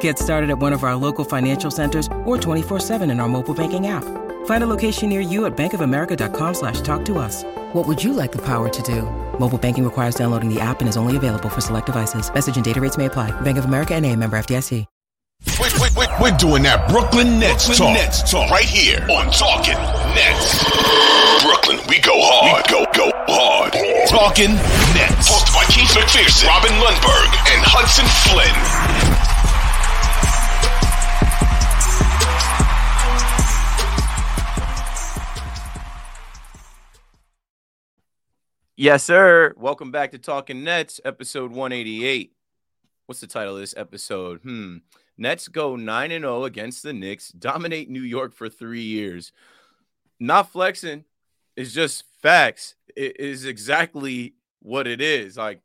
Get started at one of our local financial centers or 24-7 in our mobile banking app. Find a location near you at bankofamerica.com slash talk to us. What would you like the power to do? Mobile banking requires downloading the app and is only available for select devices. Message and data rates may apply. Bank of America and a member FDIC. We're, we're, we're doing that Brooklyn Nets Brooklyn talk. Nets talk right here on Talking Nets. Brooklyn, we go hard. We go, go hard. Talking Nets. Hosted by Keith McPherson, Robin Lundberg, and Hudson Flynn. Yes, sir. Welcome back to Talking Nets, episode 188. What's the title of this episode? Hmm. Nets go 9 and 0 against the Knicks, dominate New York for 3 years. Not flexing, it's just facts. It is exactly what it is. Like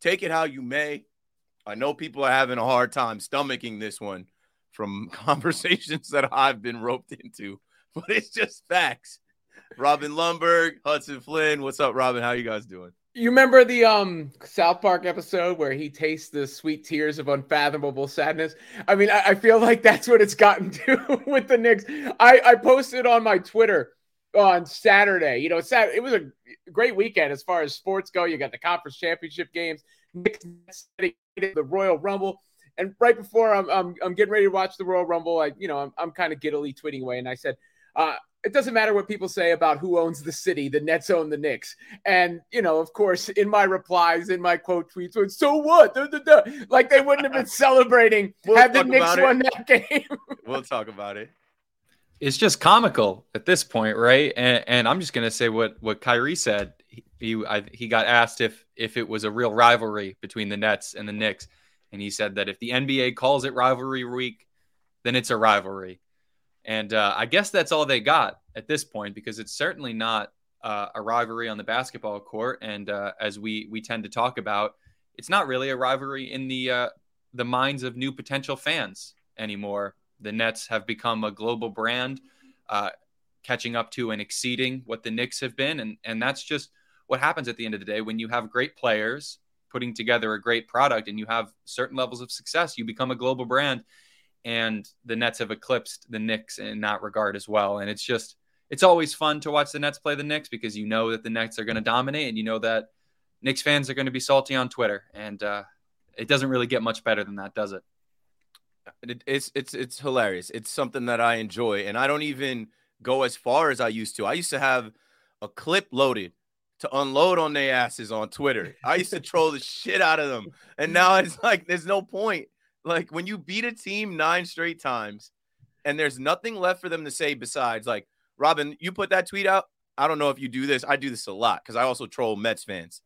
take it how you may. I know people are having a hard time stomaching this one from conversations that I've been roped into, but it's just facts. Robin Lundberg, Hudson Flynn. What's up, Robin? How you guys doing? You remember the um South Park episode where he tastes the sweet tears of unfathomable sadness? I mean, I, I feel like that's what it's gotten to with the Knicks. I, I posted on my Twitter on Saturday. You know, Sat- it was a great weekend as far as sports go. You got the conference championship games, Knicks, the Royal Rumble. And right before I'm, I'm, I'm getting ready to watch the Royal Rumble, I, you know, I'm, I'm kind of giddily tweeting away. And I said, uh, it doesn't matter what people say about who owns the city. The Nets own the Knicks. And, you know, of course, in my replies, in my quote tweets, went, so what? Da, da, da. Like they wouldn't have been celebrating We'll had the talk Knicks won that game. We'll talk about it. it's just comical at this point, right? And, and I'm just gonna say what what Kyrie said. He he, I, he got asked if if it was a real rivalry between the Nets and the Knicks, and he said that if the NBA calls it rivalry week, then it's a rivalry. And uh, I guess that's all they got at this point because it's certainly not uh, a rivalry on the basketball court. And uh, as we we tend to talk about, it's not really a rivalry in the uh, the minds of new potential fans anymore. The Nets have become a global brand, uh, catching up to and exceeding what the Knicks have been, and and that's just what happens at the end of the day when you have great players putting together a great product and you have certain levels of success. You become a global brand, and the Nets have eclipsed the Knicks in that regard as well. And it's just it's always fun to watch the Nets play the Knicks because you know that the Nets are going to dominate, and you know that Knicks fans are going to be salty on Twitter, and uh, it doesn't really get much better than that, does it? It- It's it's it's hilarious. It's something that I enjoy, and I don't even go as far as I used to. I used to have a clip loaded to unload on their asses on Twitter. I used to troll the shit out of them, and now it's like there's no point. Like when you beat a team nine straight times, and there's nothing left for them to say besides like, Robin, you put that tweet out. I don't know if you do this. I do this a lot because I also troll Mets fans.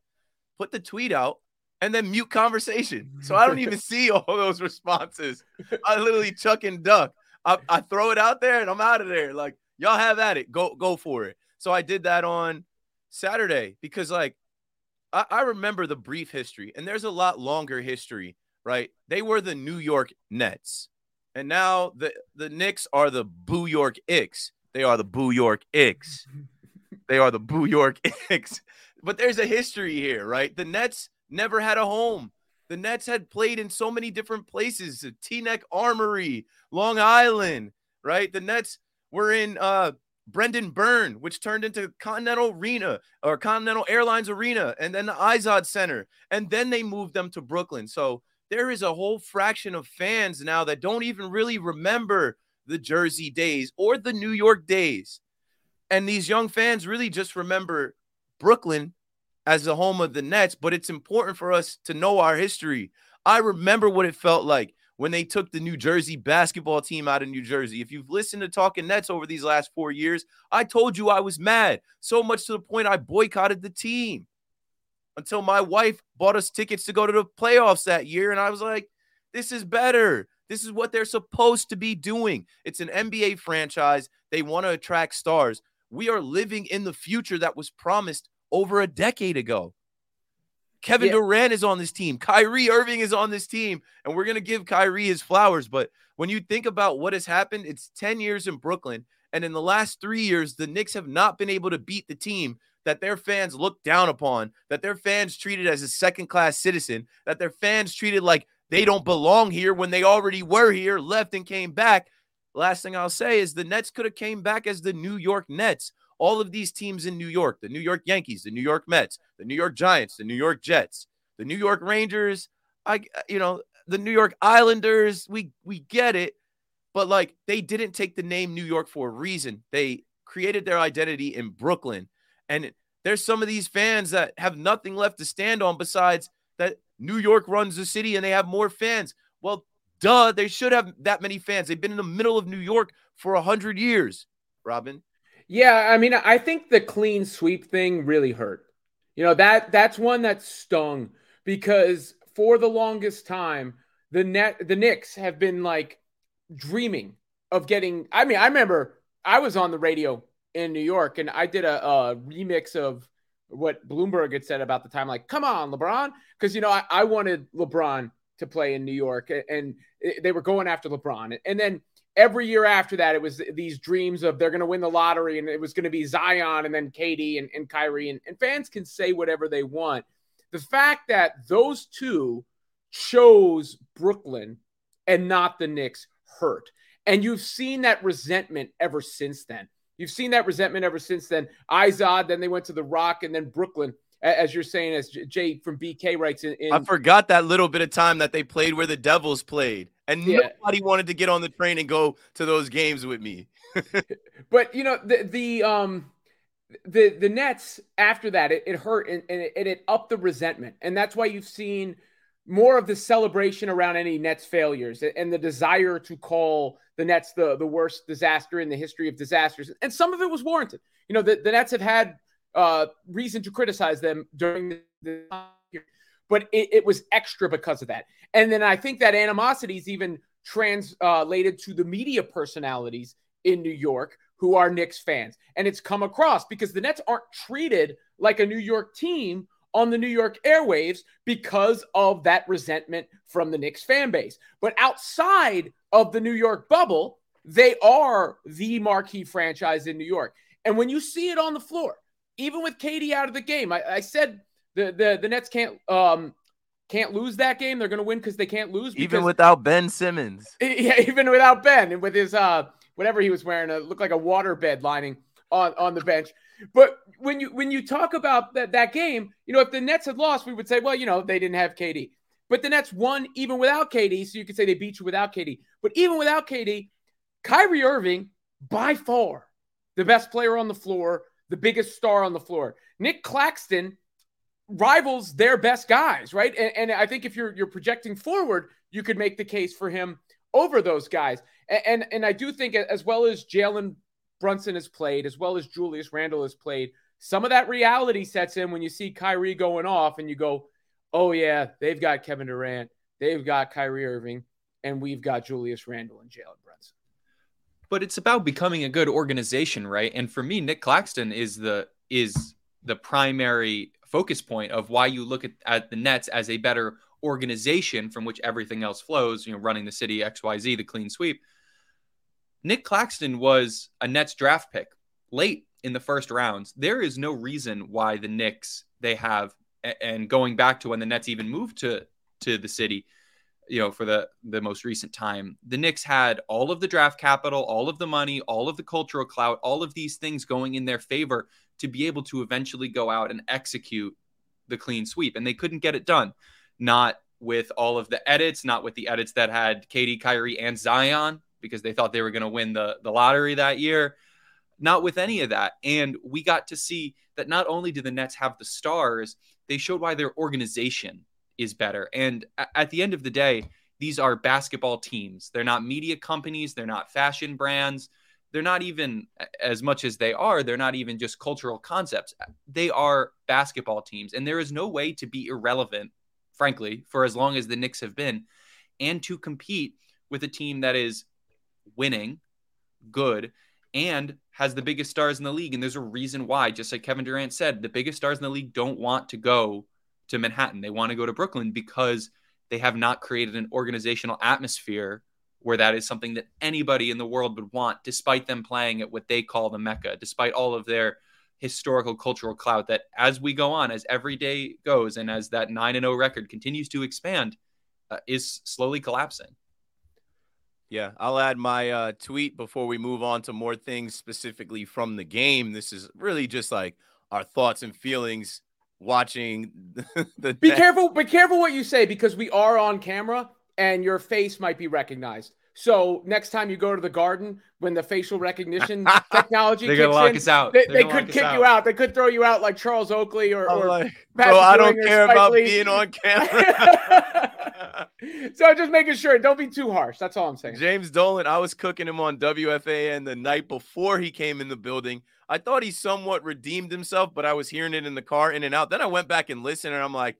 Put the tweet out and then mute conversation. So I don't even see all those responses. I literally chuck and duck. I, I throw it out there and I'm out of there. Like y'all have at it. Go go for it. So I did that on Saturday because like I, I remember the brief history, and there's a lot longer history, right? They were the New York Nets. And now the, the Knicks are the Boo York Icks. They are the Boo York Icks. They are the Boo York Icks. But there's a history here, right? The Nets never had a home. The Nets had played in so many different places, the Teaneck Armory, Long Island, right? The Nets were in uh Brendan Byrne, which turned into Continental Arena or Continental Airlines Arena, and then the Izod Center, and then they moved them to Brooklyn. So there is a whole fraction of fans now that don't even really remember the Jersey days or the New York days. And these young fans really just remember Brooklyn as the home of the Nets, but it's important for us to know our history. I remember what it felt like when they took the New Jersey basketball team out of New Jersey. If you've listened to Talking Nets over these last four years, I told you I was mad so much to the point I boycotted the team until my wife bought us tickets to go to the playoffs that year. And I was like, this is better. This is what they're supposed to be doing. It's an NBA franchise. They want to attract stars. We are living in the future that was promised over a decade ago. Kevin yeah. Durant is on this team. Kyrie Irving is on this team. And we're going to give Kyrie his flowers. But when you think about what has happened, it's 10 years in Brooklyn. And in the last three years, the Knicks have not been able to beat the team that their fans looked down upon, that their fans treated as a second class citizen, that their fans treated like they don't belong here when they already were here, left and came back. Last thing I'll say is the Nets could have came back as the New York Nets all of these teams in New York, the New York Yankees, the New York Mets, the New York Giants, the New York Jets, the New York Rangers, I you know, the New York Islanders, we we get it, but like they didn't take the name New York for a reason. They created their identity in Brooklyn. And there's some of these fans that have nothing left to stand on besides that New York runs the city and they have more fans. Well, duh, they should have that many fans. They've been in the middle of New York for a hundred years, Robin. Yeah, I mean, I think the clean sweep thing really hurt. You know, that that's one that stung because for the longest time, the net the Knicks have been like dreaming of getting I mean, I remember I was on the radio in New York and I did a, a remix of what Bloomberg had said about the time, like, come on, LeBron. Because, you know, I, I wanted LeBron to play in New York and they were going after LeBron. And then every year after that, it was these dreams of they're going to win the lottery and it was going to be Zion and then KD and, and Kyrie. And, and fans can say whatever they want. The fact that those two chose Brooklyn and not the Knicks hurt. And you've seen that resentment ever since then. You've seen that resentment ever since then. Izod, then they went to the Rock, and then Brooklyn as you're saying, as Jay from BK writes in, in, I forgot that little bit of time that they played where the Devils played, and yeah. nobody wanted to get on the train and go to those games with me. but you know the the um the the Nets after that it, it hurt and, and it, it upped the resentment, and that's why you've seen more of the celebration around any Nets failures and the desire to call the Nets the the worst disaster in the history of disasters, and some of it was warranted. You know the, the Nets have had uh, reason to criticize them during the year, but it, it, was extra because of that. And then I think that animosity is even translated to the media personalities in New York who are Knicks fans. And it's come across because the Nets aren't treated like a New York team on the New York airwaves because of that resentment from the Knicks fan base. But outside of the New York bubble, they are the marquee franchise in New York. And when you see it on the floor, even with KD out of the game, I, I said the, the the Nets can't um can't lose that game. They're going to win because they can't lose. Because, even without Ben Simmons. Yeah, even without Ben and with his uh whatever he was wearing, it looked like a water bed lining on on the bench. But when you when you talk about that that game, you know, if the Nets had lost, we would say, well, you know, they didn't have KD. But the Nets won even without KD, so you could say they beat you without KD. But even without KD, Kyrie Irving by far the best player on the floor, the biggest star on the floor. Nick Claxton rivals their best guys, right? And, and, I think if you're you're projecting forward, you could make the case for him over those guys. And and, and I do think as well as Jalen Brunson has played, as well as Julius Randle has played, some of that reality sets in when you see Kyrie going off and you go, oh yeah, they've got Kevin Durant, they've got Kyrie Irving, and we've got Julius Randle and Jalen Brunson but it's about becoming a good organization, right? And for me, Nick Claxton is the is the primary focus point of why you look at, at the Nets as a better organization from which everything else flows, you know, running the city XYZ, the clean sweep. Nick Claxton was a Nets draft pick late in the first rounds. There is no reason why the Knicks they have and going back to when the Nets even moved to to the city, you know, for the the most recent time, the Knicks had all of the draft capital, all of the money, all of the cultural clout, all of these things going in their favor to be able to eventually go out and execute the clean sweep, and they couldn't get it done. Not with all of the edits, not with the edits that had KD, Kyrie, and Zion because they thought they were going to win the the lottery that year. Not with any of that, and we got to see that not only do the Nets have the stars, they showed why their organization is better. And at the end of the day, these are basketball teams. They're not media companies, they're not fashion brands. They're not even as much as they are, they're not even just cultural concepts. They are basketball teams. And there is no way to be irrelevant, frankly, for as long as the Knicks have been, and to compete with a team that is winning, good, and has the biggest stars in the league. And there's a reason why, just like Kevin Durant said, the biggest stars in the league don't want to go to Manhattan. They want to go to Brooklyn because they have not created an organizational atmosphere where that is something that anybody in the world would want, despite them playing at what they call the Mecca, despite all of their historical cultural clout that as we go on, as every day goes, and as that 9 and 0 record continues to expand, uh, is slowly collapsing. Yeah, I'll add my uh, tweet before we move on to more things specifically from the game. This is really just like our thoughts and feelings watching the. Be careful! Be careful what you say because we are on camera and your face might be recognized. So next time you go to the garden, when the facial recognition technology They're kicks gonna lock in, us out. they, they could kick out. you out. They could throw you out like Charles Oakley or. Or like, bro, I don't care about Lee. being on camera. so just making sure, don't be too harsh. That's all I'm saying. James Dolan, I was cooking him on WFAN the night before he came in the building. I thought he somewhat redeemed himself, but I was hearing it in the car in and out. Then I went back and listened, and I'm like,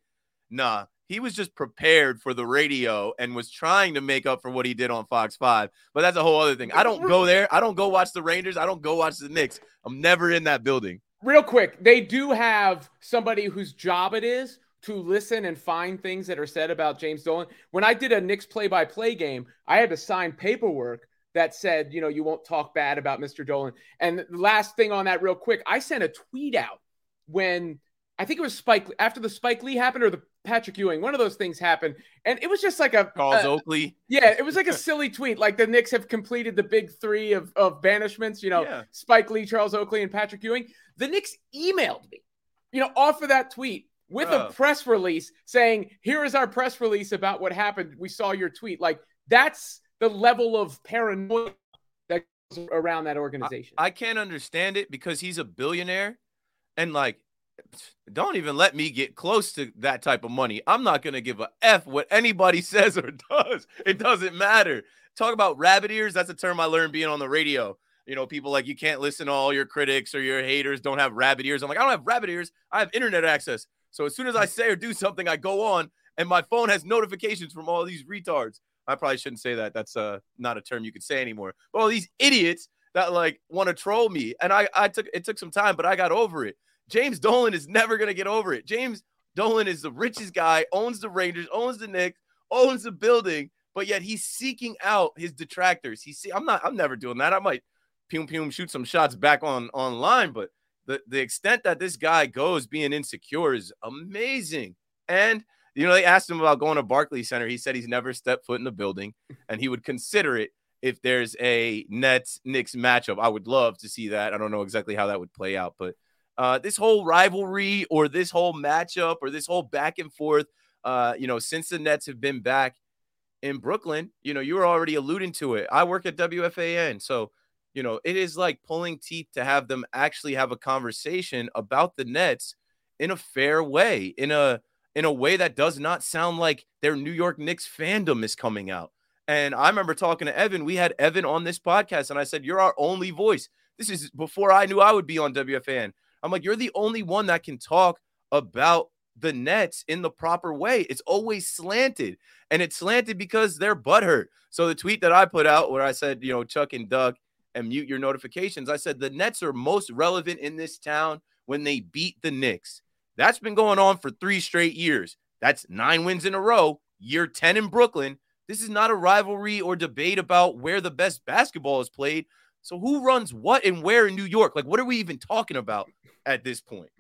nah, he was just prepared for the radio and was trying to make up for what he did on Fox 5. But that's a whole other thing. I don't go there. I don't go watch the Rangers. I don't go watch the Knicks. I'm never in that building. Real quick, they do have somebody whose job it is to listen and find things that are said about James Dolan. When I did a Knicks play-by-play game, I had to sign paperwork that said, you know, you won't talk bad about Mr. Dolan. And last thing on that, real quick, I sent a tweet out when I think it was Spike after the Spike Lee happened or the Patrick Ewing, one of those things happened, and it was just like a Charles a- Oakley. yeah, it was like a silly tweet. Like the Knicks have completed the big three of, of banishments, you know, Yeah. Spike Lee, Charles Oakley, and Patrick Ewing. The Knicks emailed me, you know, off of that tweet with Oh. a press release saying, here is our press release about what happened. We saw your tweet. Like that's the level of paranoia that goes around that organization. I can't understand it because he's a billionaire and like don't even let me get close to that type of money. I'm not going to give a F what anybody says or does. It doesn't matter. Talk about rabbit ears. That's a term I learned being on the radio. You know, people like you can't listen to all your critics or your haters don't have rabbit ears. I'm like, I don't have rabbit ears. I have internet access. So as soon as I say or do something, I go on and my phone has notifications from all these retards. I probably shouldn't say that. That's uh not a term you could say anymore. But all these idiots that like want to troll me. And I I took it took some time, but I got over it. James Dolan is never gonna get over it. James Dolan is the richest guy, owns the Rangers, owns the Knicks, owns the building, but yet he's seeking out his detractors. He's see, I'm not I'm never doing that. I might pum pum shoot some shots back on online, but the, the extent that this guy goes being insecure is amazing. And you know, they asked him about going to Barclays Center. He said he's never stepped foot in the building and he would consider it if there's a Nets Knicks matchup. I would love to see that. I don't know exactly how that would play out, but uh, this whole rivalry or this whole matchup or this whole back and forth, uh, you know, since the Nets have been back in Brooklyn, you know, you were already alluding to it. I work at WFAN. So, you know, it is like pulling teeth to have them actually have a conversation about the Nets in a fair way, in a in a way that does not sound like their New York Knicks fandom is coming out. And I remember talking to Evan. We had Evan on this podcast, and I said, You're our only voice. This is before I knew I would be on WFAN. I'm like, You're the only one that can talk about the Nets in the proper way. It's always slanted, and it's slanted because they're butthurt. So the tweet that I put out where I said, You know, Chuck and Doug, and mute your notifications, I said, The Nets are most relevant in this town when they beat the Knicks. That's been going on for three straight years. That's nine wins in a row, year 10 in Brooklyn. This is not a rivalry or debate about where the best basketball is played. So, who runs what and where in New York? Like, what are we even talking about at this point?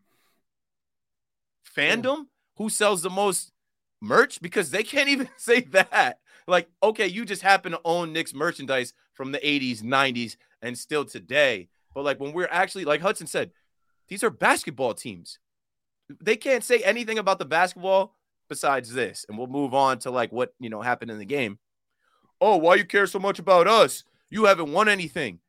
Fandom? Who sells the most merch? Because they can't even say that. Like, okay, you just happen to own Knicks merchandise from the 80s, 90s, and still today. But, like, when we're actually, like Hudson said, these are basketball teams they can't say anything about the basketball besides this and we'll move on to like what you know happened in the game oh why you care so much about us you haven't won anything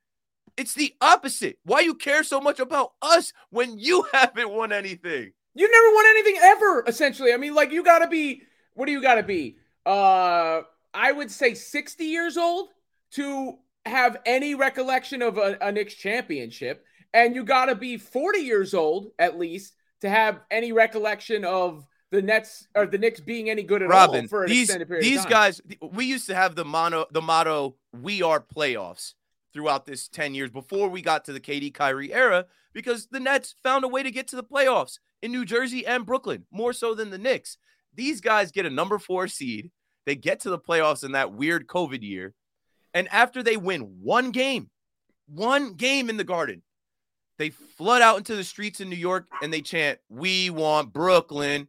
It's the opposite. Why you care so much about us when you haven't won anything? You never won anything ever, essentially. I mean, like you gotta be what do you gotta be? Uh I would say 60 years old to have any recollection of a, a Knicks championship. And you gotta be 40 years old at least to have any recollection of the Nets or the Knicks being any good at Robin, all for an these, extended period These of time. guys, we used to have the mono, the motto, "We are playoffs." Throughout this 10 years before we got to the KD Kyrie era, because the Nets found a way to get to the playoffs in New Jersey and Brooklyn, more so than the Knicks. These guys get a number four seed. They get to the playoffs in that weird COVID year. And after they win one game, one game in the garden, they flood out into the streets in New York and they chant, We want Brooklyn.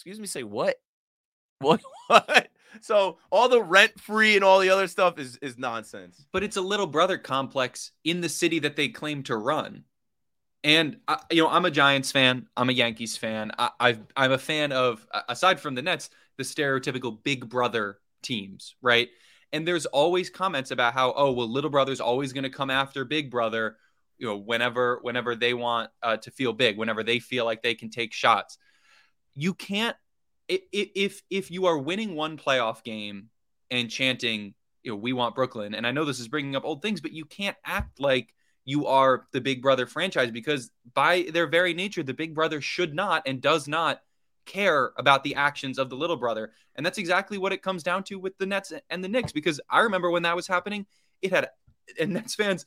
Excuse me, say what? What? What? So all the rent free and all the other stuff is is nonsense. but it's a little brother complex in the city that they claim to run. And I, you know, I'm a Giants fan. I'm a Yankees fan. I, I've I'm a fan of aside from the Nets, the stereotypical big brother teams, right? And there's always comments about how oh well, little brother's always going to come after big brother, you know, whenever whenever they want uh, to feel big, whenever they feel like they can take shots. You can't if if you are winning one playoff game and chanting you know, we want Brooklyn. And I know this is bringing up old things, but you can't act like you are the Big Brother franchise because by their very nature, the Big Brother should not and does not care about the actions of the little brother. And that's exactly what it comes down to with the Nets and the Knicks. Because I remember when that was happening, it had and Nets fans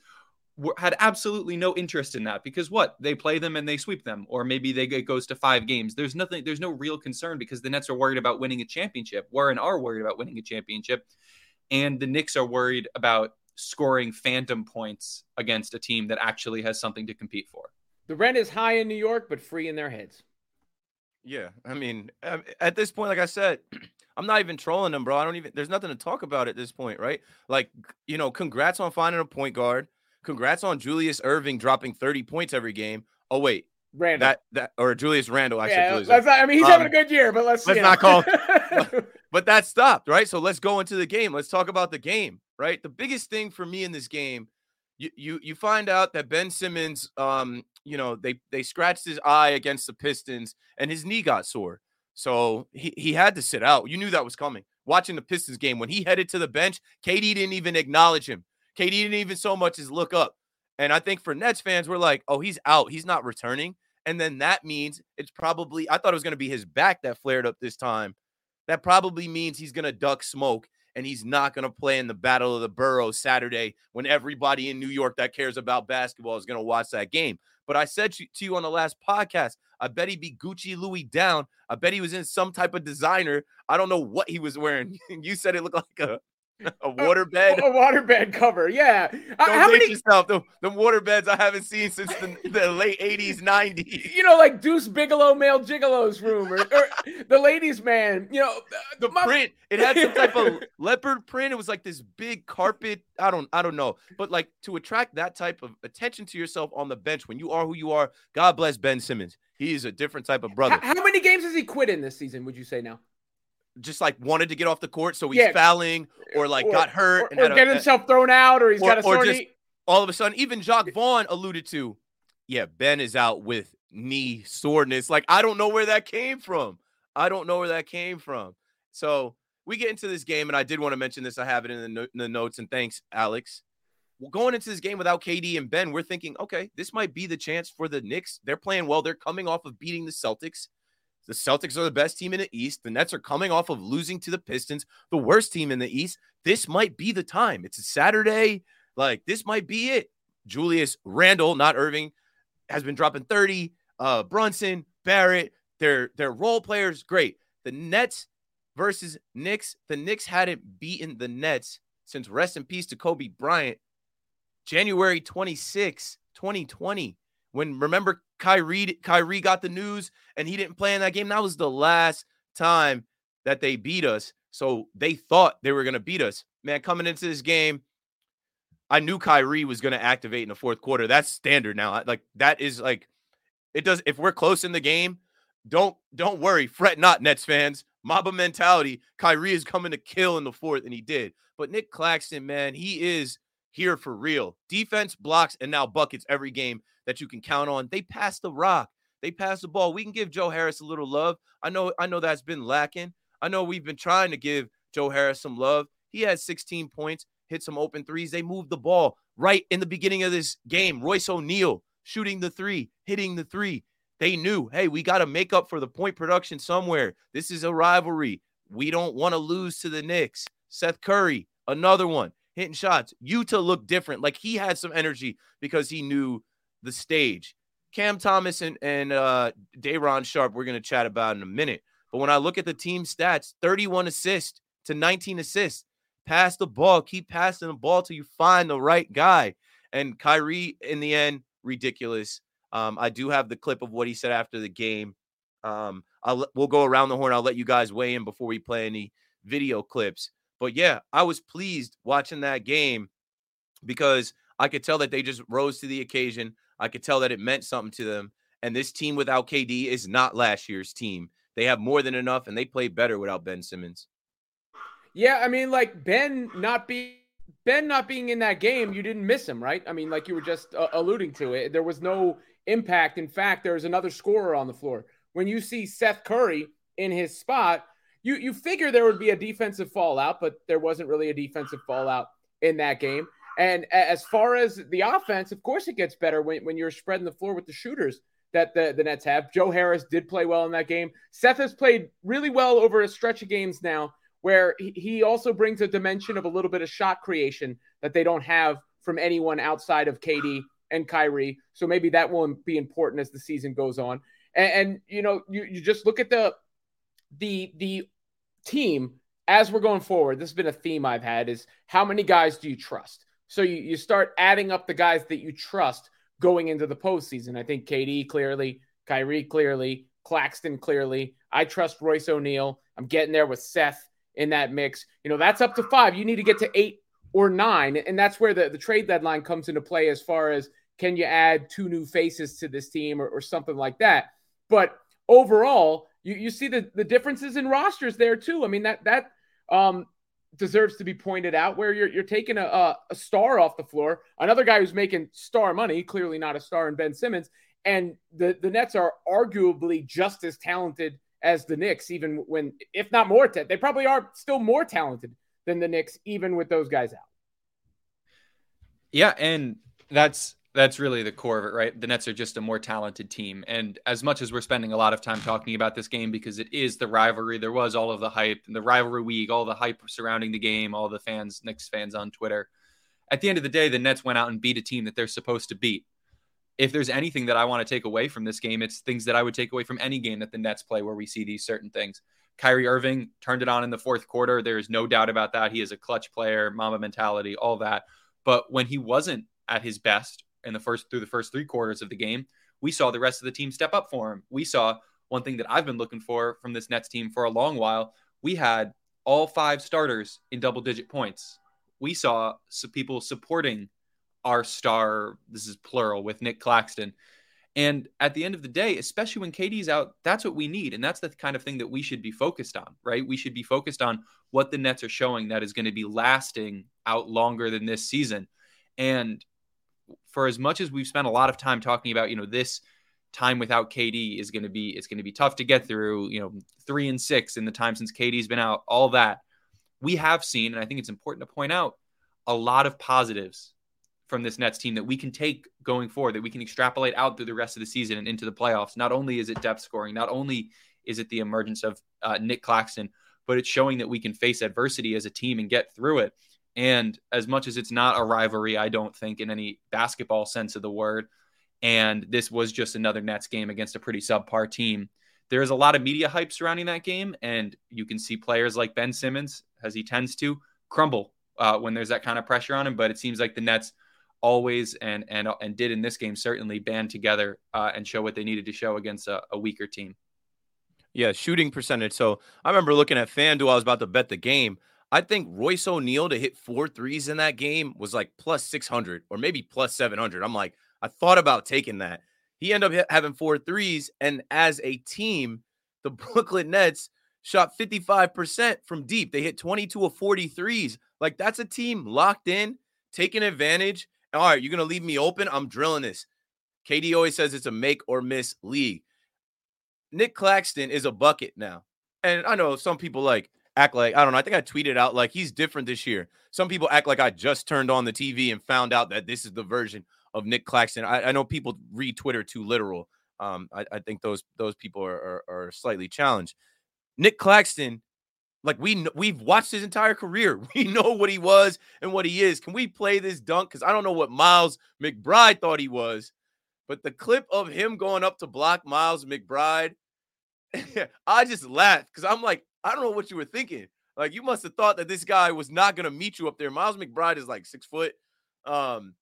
had absolutely no interest in that because what they play them and they sweep them, or maybe they it goes to five games. There's nothing, there's no real concern because the Nets are worried about winning a championship. Warren are worried about winning a championship, and the Knicks are worried about scoring phantom points against a team that actually has something to compete for. The rent is high in New York, but free in their heads. Yeah, I mean, um, at this point, like I said, I'm not even trolling them, bro. I don't even. There's nothing to talk about at this point, right? Like, you know, congrats on finding a point guard. Congrats on Julius Irving dropping 30 points every game. Oh wait, Randle. that that or Julius Randle, said yeah, Julius. not, I mean, he's Um, having a good year, but let's let's not call- but that stopped, right? So let's go into the game. Let's talk about the game, right? The biggest thing for me in this game, you you you find out that Ben Simmons, um, you know, they they scratched his eye against the Pistons and his knee got sore. So he, he had to sit out. You knew that was coming. Watching the Pistons game, when he headed to the bench, KD didn't even acknowledge him. KD didn't even so much as look up. And I think for Nets fans, we're like, oh, he's out. He's not returning. And then that means it's probably, I thought it was going to be his back that flared up this time. That probably means he's going to duck smoke and he's not going to play in the Battle of the Boroughs Saturday when everybody in New York that cares about basketball is going to watch that game. But I said to to you on the last podcast, I bet he'd be Gucci Louis down. I bet he was in some type of designer. I don't know what he was wearing. you said it looked like a, a oh, water bed. a waterbed cover. Yeah. Don't How date many? yourself. The, the water beds I haven't seen since the, the late 80s, 90s. You know, like Deuce Bigalow, male gigolo's room, or, or the ladies' man. You know, The print, it had some type of leopard print. It was like this big carpet. I don't, I don't know. But like to attract that type of attention to yourself on the bench when you are who you are, God bless Ben Simmons. He is a different type of brother. How, how many games has he quit in this season? Would you say now? Just like wanted to get off the court, so he's Yeah. fouling or like got hurt or, and or had get a- himself thrown out, or he's or- got a or sore just- knee. all of a sudden, even Jacques Vaughn alluded to, yeah, Ben is out with knee soreness. Like, I don't know where that came from. I don't know where that came from. So we get into this game, and I did want to mention this. I have it in the, no- in the notes, and thanks, Alex. Well, going into this game without KD and Ben, we're thinking, okay, this might be the chance for the Knicks. They're playing well. They're coming off of beating the Celtics. The Celtics are the best team in the East. The Nets are coming off of losing to the Pistons, the worst team in the East. This might be the time. It's a Saturday. Like, this might be it. Julius Randle, not Irving, has been dropping 30. Uh, Brunson, Barrett, they're they're role players. Great. The Nets versus Knicks. The Knicks hadn't beaten the Nets since rest in peace to Kobe Bryant January 26, 2020, when remember Kyrie Kyrie got the news and he didn't play in that game. That was the last time that they beat us. So they thought they were going to beat us. Man, coming into this game, I knew Kyrie was going to activate in the fourth quarter. That's standard now. Like that is like it does if we're close in the game, don't don't worry, fret not Nets fans. Mamba mentality. Kyrie is coming to kill in the fourth and he did. But Nick Claxton, man, he is here for real. Defense, blocks, and now buckets every game that you can count on. They pass the rock. They pass the ball. We can give Joe Harris a little love. I know, I know that's been lacking. I know we've been trying to give Joe Harris some love. He had 16 points, hit some open threes. They moved the ball right in the beginning of this game. Royce O'Neale shooting the three, hitting the three. They knew, hey, we got to make up for the point production somewhere. This is a rivalry. We don't want to lose to the Knicks. Seth Curry, another one hitting shots. Yuta looked different. Like he had some energy because he knew the stage. Cam Thomas and, and uh, Day'Ron Sharpe, we're going to chat about in a minute. But when I look at the team stats, 31 assists to 19 assists. Pass the ball, keep passing the ball till you find the right guy. And Kyrie, in the end, ridiculous. Um, I do have the clip of what he said after the game. Um, I'll we'll go around the horn. I'll let you guys weigh in before we play any video clips. But yeah, I was pleased watching that game because I could tell that they just rose to the occasion. I could tell that it meant something to them. And this team without KD is not last year's team. They have more than enough and they play better without Ben Simmons. Yeah, I mean, like Ben not being Ben not being in that game, you didn't miss him, right? I mean, like you were just uh, alluding to it. There was no impact. In fact, there was another scorer on the floor. When you see Seth Curry in his spot, you you figure there would be a defensive fallout, but there wasn't really a defensive fallout in that game. And as far as the offense, of course, it gets better when, when you're spreading the floor with the shooters that the, the Nets have. Joe Harris did play well in that game. Seth has played really well over a stretch of games now, where he, also brings a dimension of a little bit of shot creation that they don't have from anyone outside of KD and Kyrie. So maybe that will be important as the season goes on. And, and you know, you, you just look at the the the team as we're going forward, this has been a theme I've had is how many guys do you trust? So you, you start adding up the guys that you trust going into the postseason. I think KD clearly, Kyrie clearly, Claxton clearly. I trust Royce O'Neale. I'm getting there with Seth in that mix. You know, that's up to five. You need to get to eight or nine. And that's where the, the trade deadline comes into play as far as can you add two new faces to this team or, or something like that. But overall, you, you see the, the differences in rosters there too. I mean, that that um, deserves to be pointed out where you're, you're taking a, a, star off the floor, another guy who's making star money, clearly not a star in Ben Simmons. And the, the Nets are arguably just as talented as the Knicks, even when, if not more, they probably are still more talented than the Knicks, even with those guys out. Yeah. And that's that's really the core of it, right? The Nets are just a more talented team. And as much as we're spending a lot of time talking about this game because it is the rivalry, there was all of the hype, the rivalry week, all the hype surrounding the game, all the fans, Knicks fans on Twitter. At the end of the day, the Nets went out and beat a team that they're supposed to beat. If there's anything that I want to take away from this game, it's things that I would take away from any game that the Nets play where we see these certain things. Kyrie Irving turned it on in the fourth quarter. There is no doubt about that. He is a clutch player, mama mentality, all that. But when he wasn't at his best in the first through the first three quarters of the game, we saw the rest of the team step up for him. We saw one thing that I've been looking for from this Nets team for a long while. We had all five starters in double digit points. We saw some people supporting our star, this is plural, with Nick Claxton. And at the end of the day, especially when KD's out, that's what we need. And that's the kind of thing that we should be focused on, right? We should be focused on what the Nets are showing that is going to be lasting out longer than this season. And for as much as we've spent a lot of time talking about, you know, this time without KD is going to be it's going to be tough to get through, you know, 3 and 6 in the time since KD's been out, all that. We have seen and I think it's important to point out a lot of positives from this Nets team that we can take going forward, that we can extrapolate out through the rest of the season and into the playoffs. Not only is it depth scoring, not only is it the emergence of uh, Nick Claxton, but it's showing that we can face adversity as a team and get through it. And as much as it's not a rivalry, I don't think in any basketball sense of the word, and this was just another Nets game against a pretty subpar team. There's a lot of media hype surrounding that game, and you can see players like Ben Simmons, as he tends to, crumble uh, when there's that kind of pressure on him. But it seems like the Nets always and and and did in this game certainly band together uh, and show what they needed to show against a, a weaker team. Yeah, shooting percentage. So I remember looking at FanDuel. I was about to bet the game. I think Royce O'Neale to hit four threes in that game was like plus 600 or maybe plus 700. I'm like, I thought about taking that. He ended up having four threes. And as a team, the Brooklyn Nets shot 55% from deep. They hit 22 of 43s. Like that's a team locked in, taking advantage. All right, you're going to leave me open. I'm drilling this. KD always says it's a make or miss league. Nick Claxton is a bucket now. And I know some people like act like, I don't know, I think I tweeted out like he's different this year. Some people act like I just turned on the TV and found out that this is the version of Nick Claxton. I, I know people read Twitter too literal. Um, I, I, think those those people are, are, are slightly challenged. Nick Claxton, like we we've watched his entire career. We know what he was and what he is. Can we play this dunk? Because I don't know what Miles McBride thought he was, but the clip of him going up to block Miles McBride, I just laughed because I'm like, I don't know what you were thinking. Like you must have thought that this guy was not gonna meet you up there. Miles McBride is like six foot. Um,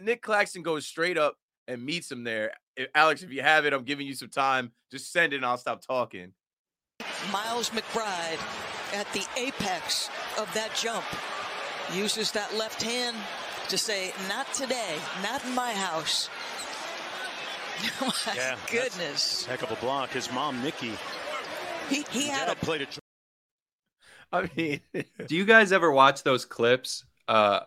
Nick Claxton goes straight up and meets him there. Alex, if you have it, I'm giving you some time. Just send it and I'll stop talking. Miles McBride at the apex of that jump uses that left hand to say, Not today, not in my house. my yeah, goodness. heck of a block. His mom, Nikki. He, he had a. Played a I mean, do you guys ever watch those clips? Uh,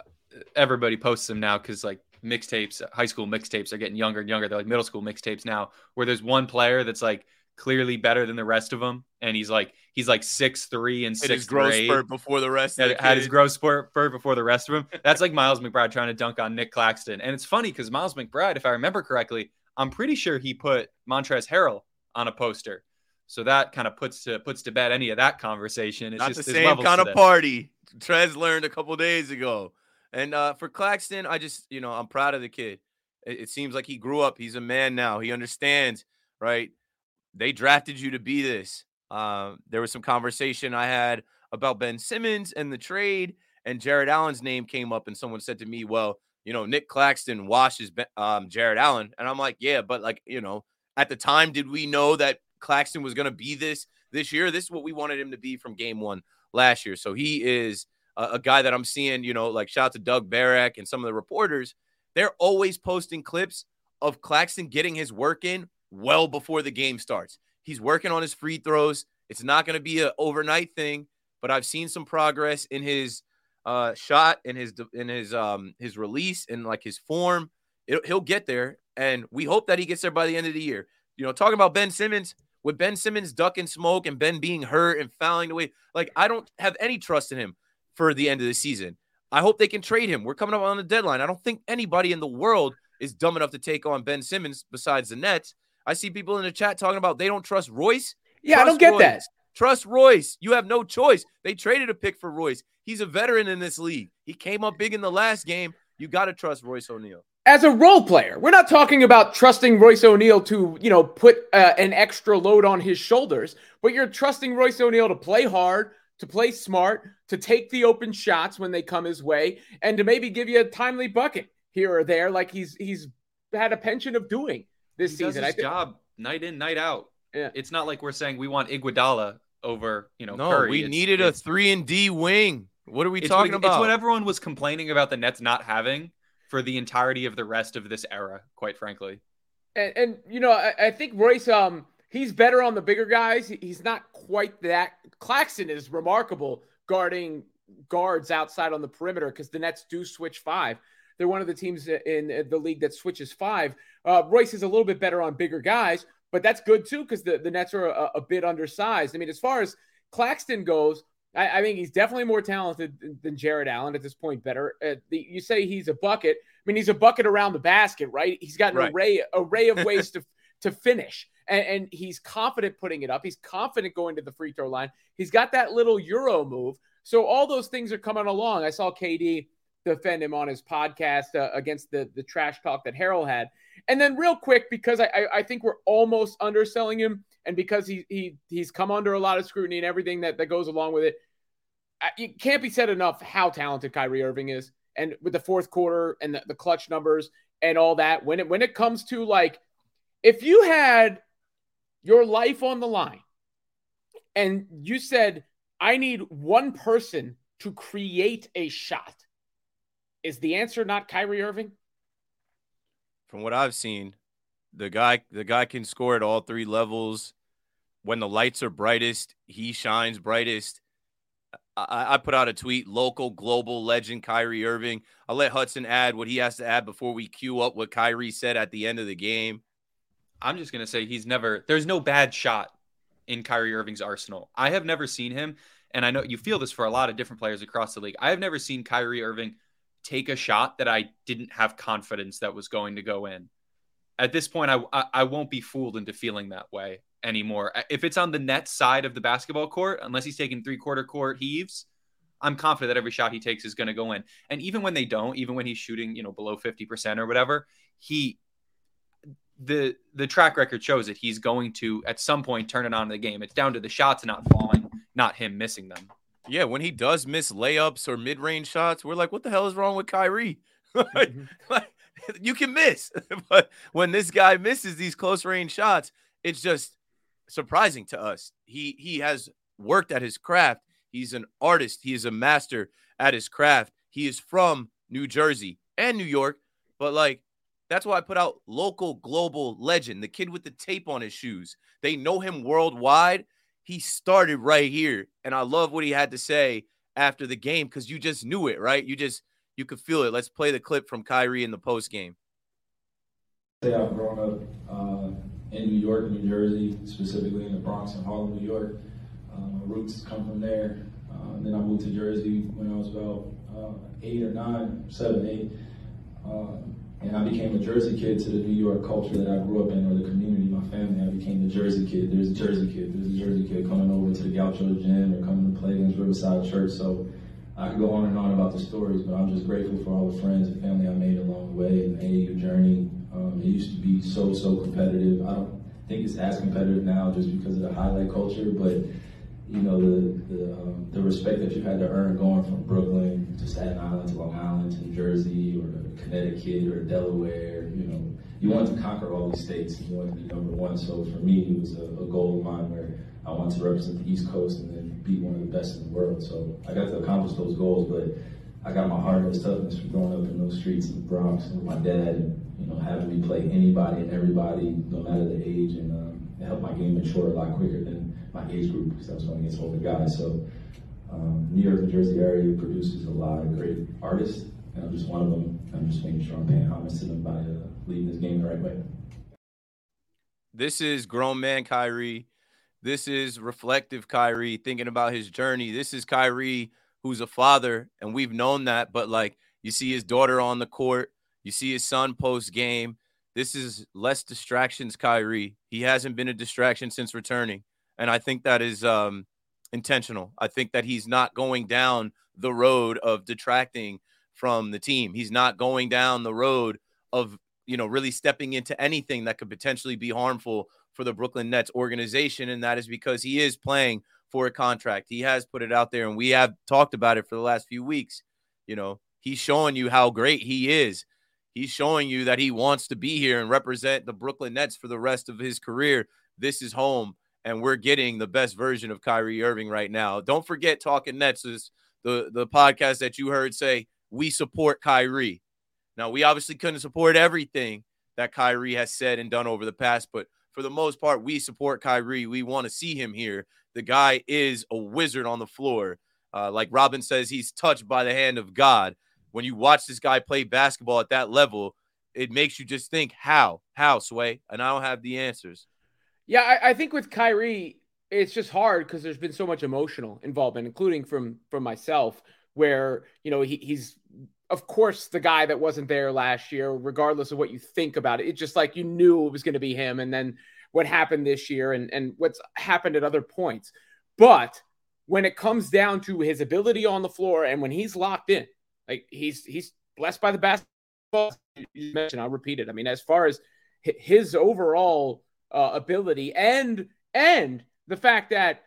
everybody posts them now because like mixtapes, high school mixtapes are getting younger and younger. They're like middle school mixtapes now, where there's one player that's like clearly better than the rest of them, and he's like he's like six three and six his growth grade. spurt before the rest. Had, had his growth spurt before the rest of them. That's like Miles McBride trying to dunk on Nick Claxton, and it's funny because Miles McBride, if I remember correctly, I'm pretty sure he put Montrezl Harrell on a poster. So that kind of puts to puts to bed any of that conversation. It's Not just the same kind of party Trez learned a couple days ago. And uh, for Claxton, I just you know I'm proud of the kid. It, it seems like he grew up. He's a man now. He understands, right? They drafted you to be this. Uh, there was some conversation I had about Ben Simmons and the trade, and Jarrett Allen's name came up, and someone said to me, "Well, you know, Nick Claxton washes um, Jarrett Allen," and I'm like, "Yeah, but like, you know, at the time, did we know that Claxton was going to be this this year? This is what we wanted him to be from Game One last year. So he is a, a guy that I'm seeing. You know, like shout out to Doug Barak and some of the reporters. They're always posting clips of Claxton getting his work in well before the game starts. He's working on his free throws. It's not going to be an overnight thing, but I've seen some progress in his uh, shot, in his in his um his release, and like his form. It, he'll get there, and we hope that he gets there by the end of the year. You know, talking about Ben Simmons, with Ben Simmons ducking smoke and Ben being hurt and fouling the way, like I don't have any trust in him for the end of the season. I hope they can trade him. We're coming up on the deadline. I don't think anybody in the world is dumb enough to take on Ben Simmons besides the Nets. I see people in the chat talking about they don't trust Royce. Yeah, trust I don't get Royce. that. Trust Royce. You have no choice. They traded a pick for Royce. He's a veteran in this league. He came up big in the last game. You got to trust Royce O'Neale. As a role player, we're not talking about trusting Royce O'Neale to, you know, put uh, an extra load on his shoulders, but you're trusting Royce O'Neale to play hard, to play smart, to take the open shots when they come his way, and to maybe give you a timely bucket here or there, like he's he's had a penchant of doing this he season. Does his job night in, night out. Yeah. It's not like we're saying we want Iguodala over, you know, no, Curry. we it's, needed it's, a three and D wing. What are we it's talking what, about? It's what everyone was complaining about the Nets not having for the entirety of the rest of this era, quite frankly. And, and you know, I, I, think Royce, um, he's better on the bigger guys. He's not quite that. Claxton is remarkable guarding guards outside on the perimeter because the Nets do switch five. They're one of the teams in the league that switches five. Uh, Royce is a little bit better on bigger guys, but that's good too because the, the Nets are a, a, bit undersized. I mean, as far as Claxton goes, I, I think he's definitely more talented than, than Jarrett Allen at this point. Better, uh, the, you say he's a bucket. I mean, he's a bucket around the basket, right? He's got an right. array array of ways to to finish, and, and he's confident putting it up. He's confident going to the free throw line. He's got that little euro move. So all those things are coming along. I saw KD defend him on his podcast uh, against the the trash talk that Harrell had. And then real quick, because I, I, I think we're almost underselling him, and because he he he's come under a lot of scrutiny and everything that that goes along with it, it can't be said enough how talented Kyrie Irving is. and with the fourth quarter and the, the clutch numbers and all that. When it when it comes to like, if you had your life on the line, and you said, "I need one person to create a shot," is the answer not Kyrie Irving? From what I've seen, the guy the guy can score at all three levels. When the lights are brightest, he shines brightest. I, I, put out a tweet, local global legend Kyrie Irving. I'll let Hudson add what he has to add before we cue up what Kyrie said at the end of the game. I'm just gonna say he's never there's no bad shot in Kyrie Irving's arsenal. I have never seen him, and I know you feel this for a lot of different players across the league. I have never seen Kyrie Irving take a shot that I didn't have confidence that was going to go in. At this point, I, I, I won't be fooled into feeling that way anymore. If it's on the net side of the basketball court, unless he's taking three quarter court heaves, I'm confident that every shot he takes is going to go in. And even when they don't, even when he's shooting, you know, below 50% or whatever, he the the track record shows that he's going to at some point turn it on in the game. It's down to the shots not falling, not him missing them. Yeah, when he does miss layups or mid-range shots, we're like, what the hell is wrong with Kyrie? like, mm-hmm. like, you can miss, but when this guy misses these close range shots, it's just surprising to us. He he has worked at his craft. He's an artist. He is a master at his craft. He is from New Jersey and New York, but like that's why I put out local global legend, the kid with the tape on his shoes. They know him worldwide. He started right here, and I love what he had to say after the game because you just knew it, right? You just you could feel it. Let's play the clip from Kyrie in the post game. I've grown up uh, in New York, New Jersey, specifically in the Bronx and Harlem, New York. Uh, my roots come from there. Uh, then I moved to Jersey when I was about uh, eight or nine, seven, eight. And I became a Jersey kid to the New York culture that I grew up in, or the community, my family. I became the Jersey kid. There's a Jersey kid. There's a Jersey kid coming over to the Gaucho Gym or coming to play against Riverside Church. So I could go on and on about the stories, but I'm just grateful for all the friends and family I made along the way and the AAU journey. Um, it used to be so, so competitive. I don't think it's as competitive now just because of the highlight culture, but you know, the the, um, the respect that you had to earn going from Brooklyn to Staten Island to Long Island to New Jersey or Connecticut or Delaware, you know, you wanted to conquer all these states and you wanted to be number one. So for me, it was a, a goal of mine where I wanted to represent the East Coast and then be one of the best in the world. So I got to accomplish those goals, but I got my heart and toughness from growing up in those streets in the Bronx with my dad, and, you know, having me play anybody and everybody, no matter the age, and um, it helped my game mature a lot quicker than my age group because I was going against older guys. So um, New York, New Jersey area produces a lot of great artists, and I'm just one of them. I'm just making sure I'm paying homage to them by uh, leading this game the right way. This is grown man Kyrie. This is reflective Kyrie thinking about his journey. This is Kyrie who's a father, and we've known that. But like you see his daughter on the court, you see his son post game. This is less distractions, Kyrie. He hasn't been a distraction since returning, and I think that is um, intentional. I think that he's not going down the road of detracting from the team. He's not going down the road of you know really stepping into anything that could potentially be harmful for the Brooklyn Nets organization, and that is because he is playing for a contract. He has put it out there, and we have talked about it for the last few weeks. You know, he's showing you how great he is. He's showing you that he wants to be here and represent the Brooklyn Nets for the rest of his career. This is home, and we're getting the best version of Kyrie Irving right now. Don't forget, Talking Nets is the, the podcast that you heard say, We support Kyrie. Now, we obviously couldn't support everything that Kyrie has said and done over the past, but for the most part, we support Kyrie. We want to see him here. The guy is a wizard on the floor. Uh, like Robin says, he's touched by the hand of God. When you watch this guy play basketball at that level, it makes you just think, how? How, Sway? And I don't have the answers. Yeah, I, I think with Kyrie, it's just hard because there's been so much emotional involvement, including from from myself, where you know he, he's of course the guy that wasn't there last year, regardless of what you think about it. It's just like you knew it was going to be him, and then what happened this year and, and what's happened at other points. But when it comes down to his ability on the floor and when he's locked in, like he's he's blessed by the basketball you mentioned. I'll repeat it. I mean, as far as his overall uh, ability and and the fact that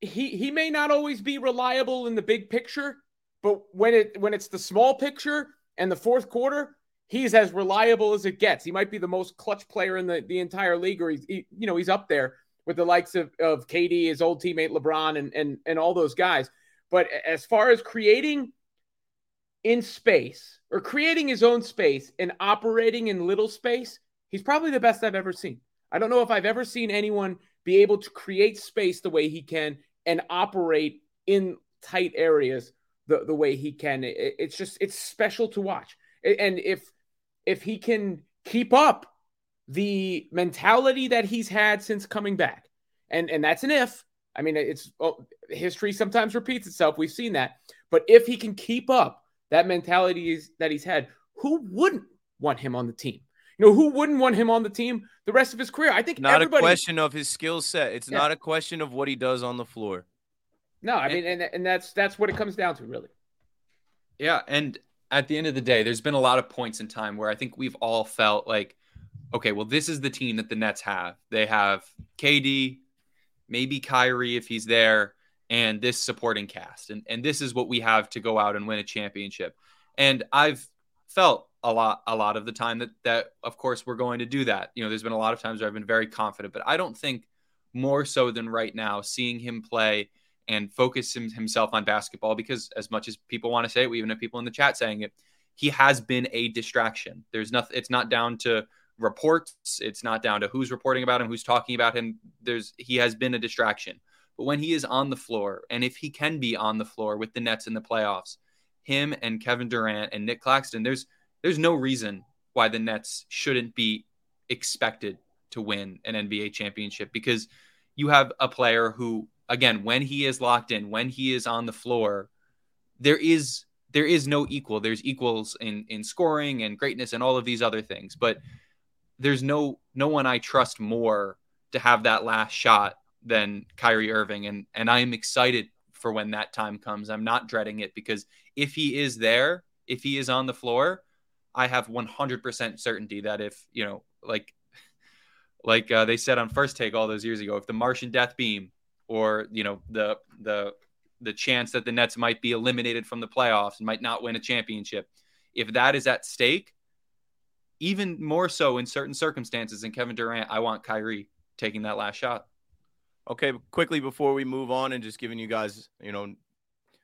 he he may not always be reliable in the big picture, But when it when it's the small picture and the fourth quarter, he's as reliable as it gets. He might be the most clutch player in the, the entire league, or he's he, you know he's up there with the likes of, of KD, his old teammate LeBron, and and and all those guys. But as far as creating in space or creating his own space and operating in little space, he's probably the best I've ever seen. I don't know if I've ever seen anyone be able to create space the way he can and operate in tight areas the, the way he can. It, it's just it's special to watch. And if if he can keep up the mentality that he's had since coming back, and and that's an if. I mean, it's oh, history sometimes repeats itself. We've seen that, but if he can keep up that mentality that he's had, who wouldn't want him on the team? You know, who wouldn't want him on the team the rest of his career? I think not everybody... a question of his skill set. It's yeah. not a question of what he does on the floor. No, I mean, and, and that's that's what it comes down to, really. Yeah, and at the end of the day, there's been a lot of points in time where I think we've all felt like, okay, well, this is the team that the Nets have. They have KD, maybe Kyrie if he's there, and this supporting cast. And and this is what we have to go out and win a championship. And I've felt a lot a lot of the time that that of course we're going to do that. You know, there's been a lot of times where I've been very confident, but I don't think more so than right now seeing him play and focus him, himself on basketball because as much as people want to say it, we even have people in the chat saying it, he has been a distraction. There's nothing it's not down to reports, it's not down to who's reporting about him, who's talking about him. There's he has been a distraction. But when he is on the floor, and if he can be on the floor with the Nets in the playoffs, him and Kevin Durant and Nick Claxton, there's there's no reason why the Nets shouldn't be expected to win an NBA championship because you have a player who again, when he is locked in, when he is on the floor, there is there is no equal. There's equals in in scoring and greatness and all of these other things, but there's no no one I trust more to have that last shot than Kyrie Irving, and and I am excited for when that time comes. I'm not dreading it because if he is there, if he is on the floor, I have 100% certainty that if you know, like like uh, they said on first take all those years ago, if the Martian death beam or you know the the the chance that the Nets might be eliminated from the playoffs and might not win a championship, if that is at stake, even more so in certain circumstances than Kevin Durant, I want Kyrie taking that last shot. Okay, quickly before we move on and just giving you guys, you know,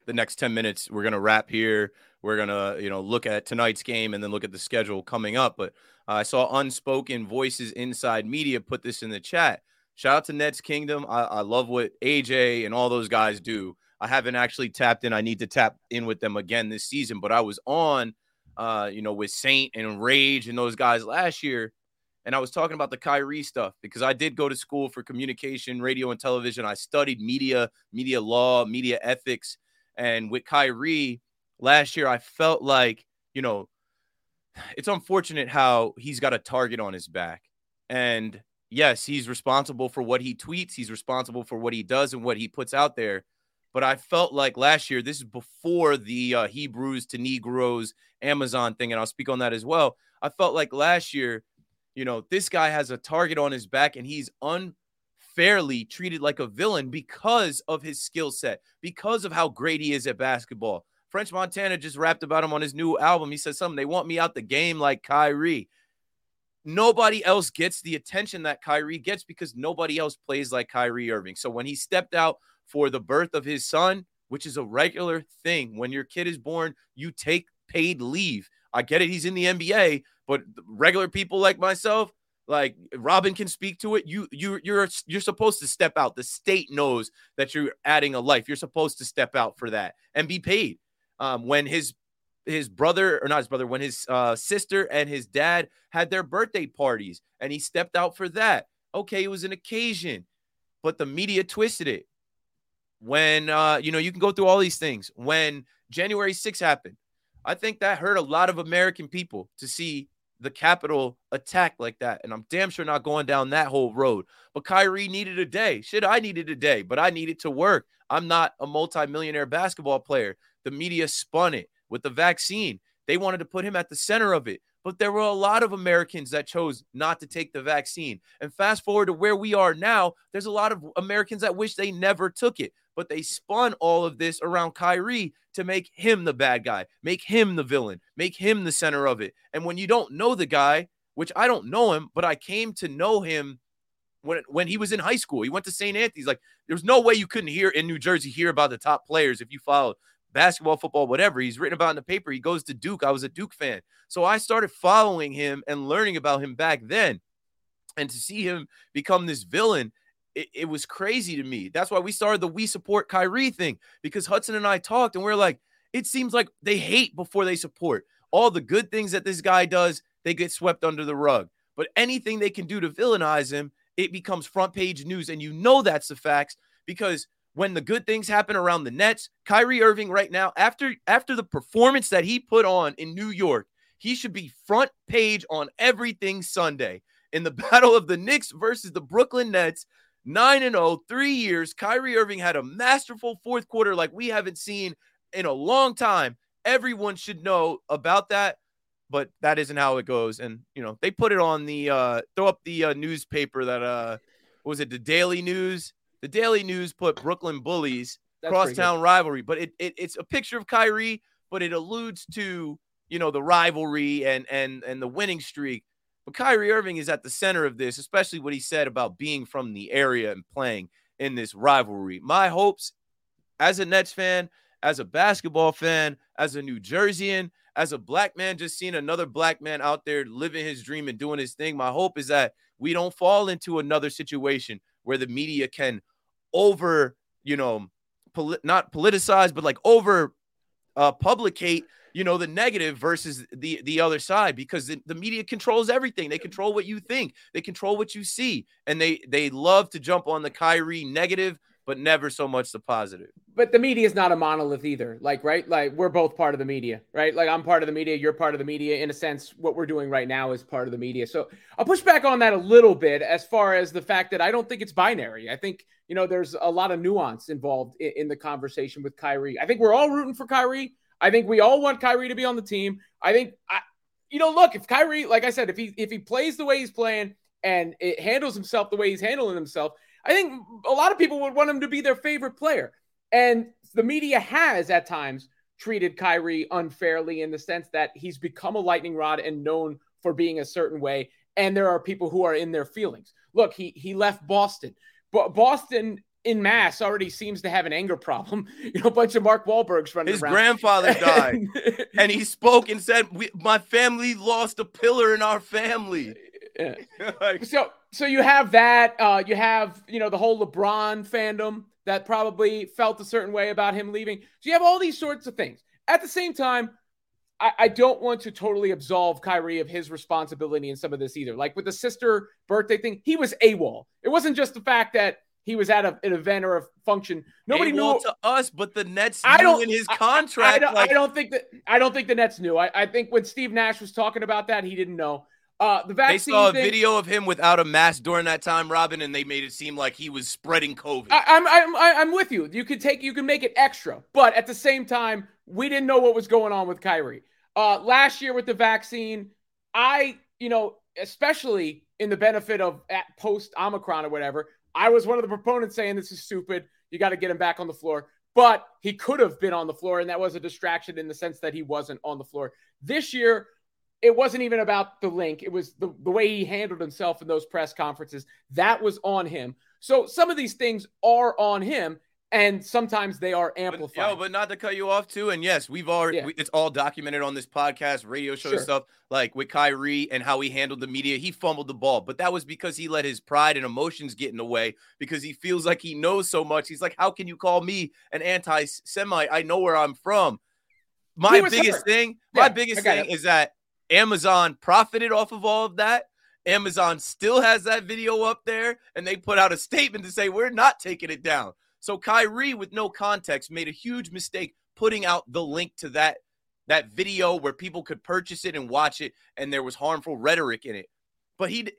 the next 10 minutes, we're going to wrap here. We're going to, you know, look at tonight's game and then look at the schedule coming up. But uh, I saw Unspoken Voices Inside Media put this in the chat. Shout out to Nets Kingdom. I, I love what AJ and all those guys do. I haven't actually tapped in. I need to tap in with them again this season, but I was on, uh, you know, with Saint and Rage and those guys last year. And I was talking about the Kyrie stuff because I did go to school for communication, radio, and television. I studied media, media law, media ethics. And with Kyrie last year, I felt like, you know, it's unfortunate how he's got a target on his back. And yes, he's responsible for what he tweets, he's responsible for what he does and what he puts out there. But I felt like last year, this is before the uh, Hebrews to Negroes Amazon thing, and I'll speak on that as well. I felt like last year, you know, this guy has a target on his back and he's unfairly treated like a villain because of his skill set, because of how great he is at basketball. French Montana just rapped about him on his new album. He said something, they want me out the game like Kyrie nobody else gets the attention that Kyrie gets because nobody else plays like Kyrie Irving. So when he stepped out for the birth of his son, which is a regular thing, when your kid is born, you take paid leave. I get it, he's in the NBA, but regular people like myself, like Robin can speak to it. You you you're you're supposed to step out. The state knows that you're adding a life. You're supposed to step out for that and be paid. Um, when his his brother or not his brother when his uh, sister and his dad had their birthday parties and he stepped out for that okay it was an occasion but the media twisted it when uh, you know you can go through all these things when january 6 happened i think that hurt a lot of american people to see the Capitol attack like that and i'm damn sure not going down that whole road but kyrie needed a day shit i needed a day but i needed to work i'm not a multi-millionaire basketball player the media spun it with the vaccine. They wanted to put him at the center of it. But there were a lot of Americans that chose not to take the vaccine. And fast forward to where we are now, there's a lot of Americans that wish they never took it. But they spun all of this around Kyrie to make him the bad guy, make him the villain, make him the center of it. And when you don't know the guy, which I don't know him, but I came to know him when when he was in high school. He went to St. Anthony's. Like, there's no way you couldn't hear in New Jersey hear about the top players if you followed basketball, football, whatever. He's written about in the paper. He goes to Duke. I was a Duke fan. So I started following him and learning about him back then. And to see him become this villain, it, it was crazy to me. That's why we started the We Support Kyrie thing because Hudson and I talked and we are like, it seems like they hate before they support. All the good things that this guy does, they get swept under the rug. But anything they can do to villainize him, it becomes front page news. And you know that's the facts because when the good things happen around the Nets, Kyrie Irving right now, after after the performance that he put on in New York, he should be front page on everything Sunday. In the battle of the Knicks versus the Brooklyn Nets, 9 and 0, three years, Kyrie Irving had a masterful fourth quarter like we haven't seen in a long time. Everyone should know about that, but that isn't how it goes. And, you know, they put it on the, uh, throw up the uh, newspaper that, uh, was it the Daily News? the Daily News put Brooklyn Bullies That's crosstown rivalry, but it, it it's a picture of Kyrie, but it alludes to you know the rivalry and and and the winning streak. But Kyrie Irving is at the center of this, especially what he said about being from the area and playing in this rivalry. My hopes as a Nets fan, as a basketball fan, as a New Jerseyan, as a black man just seeing another black man out there living his dream and doing his thing, my hope is that we don't fall into another situation where the media can over, you know, poli- not politicize, but like over uh, publicate, you know, the negative versus the the other side because the, the media controls everything. They control what you think, they control what you see, and they they love to jump on the Kyrie negative but never so much the positive. But the media is not a monolith either. Like, right? Like, we're both part of the media, right? Like, I'm part of the media, you're part of the media. In a sense, what we're doing right now is part of the media. So I'll push back on that a little bit as far as the fact that I don't think it's binary. I think, you know, there's a lot of nuance involved in, in the conversation with Kyrie. I think we're all rooting for Kyrie. I think we all want Kyrie to be on the team. I think, I, you know, look, if Kyrie, like I said, if he if he plays the way he's playing and it handles himself the way he's handling himself, I think a lot of people would want him to be their favorite player. And the media has at times treated Kyrie unfairly in the sense that he's become a lightning rod and known for being a certain way. And there are people who are in their feelings. Look, he he left Boston, but Boston in mass already seems to have an anger problem. You know, a bunch of Mark Wahlbergs running His around. grandfather died, and he spoke and said, "My family lost a pillar in our family." Yeah. like, so so you have that. Uh, you have you know the whole LeBron fandom that probably felt a certain way about him leaving. So you have all these sorts of things. At the same time, I, I don't want to totally absolve Kyrie of his responsibility in some of this either. Like with the sister birthday thing, he was AWOL. It wasn't just the fact that he was at a, an event or a function. Nobody AWOL knew to us, but the Nets I don't, in his contract. I, I, don't, like... I, don't, think that I don't think the Nets knew. I, I think when Steve Nash was talking about that, he didn't know. Uh, the vaccine. They saw a thing, video of him without a mask during that time, Robin, and they made it seem like he was spreading COVID. I, I'm I'm I'm with you. You could take you can make it extra, but at the same time, we didn't know what was going on with Kyrie. Uh, last year with the vaccine, I you know especially in the benefit of at post Omicron or whatever, I was one of the proponents saying this is stupid. You got to get him back on the floor. But he could have been on the floor, and that was a distraction in the sense that he wasn't on the floor. This year, it wasn't even about the link. It was the, the way he handled himself in those press conferences. That was on him. So some of these things are on him, and sometimes they are amplified. But, yo, but not to cut you off too. And yes, we've already yeah. we, it's all documented on this podcast, radio show sure. stuff, like with Kyrie and how he handled the media. He fumbled the ball, but that was because he let his pride and emotions get in the way because he feels like he knows so much. He's like, how can you call me an anti-Semite? I know where I'm from. My biggest hurt. thing, yeah, my biggest thing it. is that Amazon profited off of all of that. Amazon still has that video up there, and they put out a statement to say, We're not taking it down. So Kyrie, with no context, made a huge mistake putting out the link to that that video where people could purchase it and watch it, and there was harmful rhetoric in it. But he,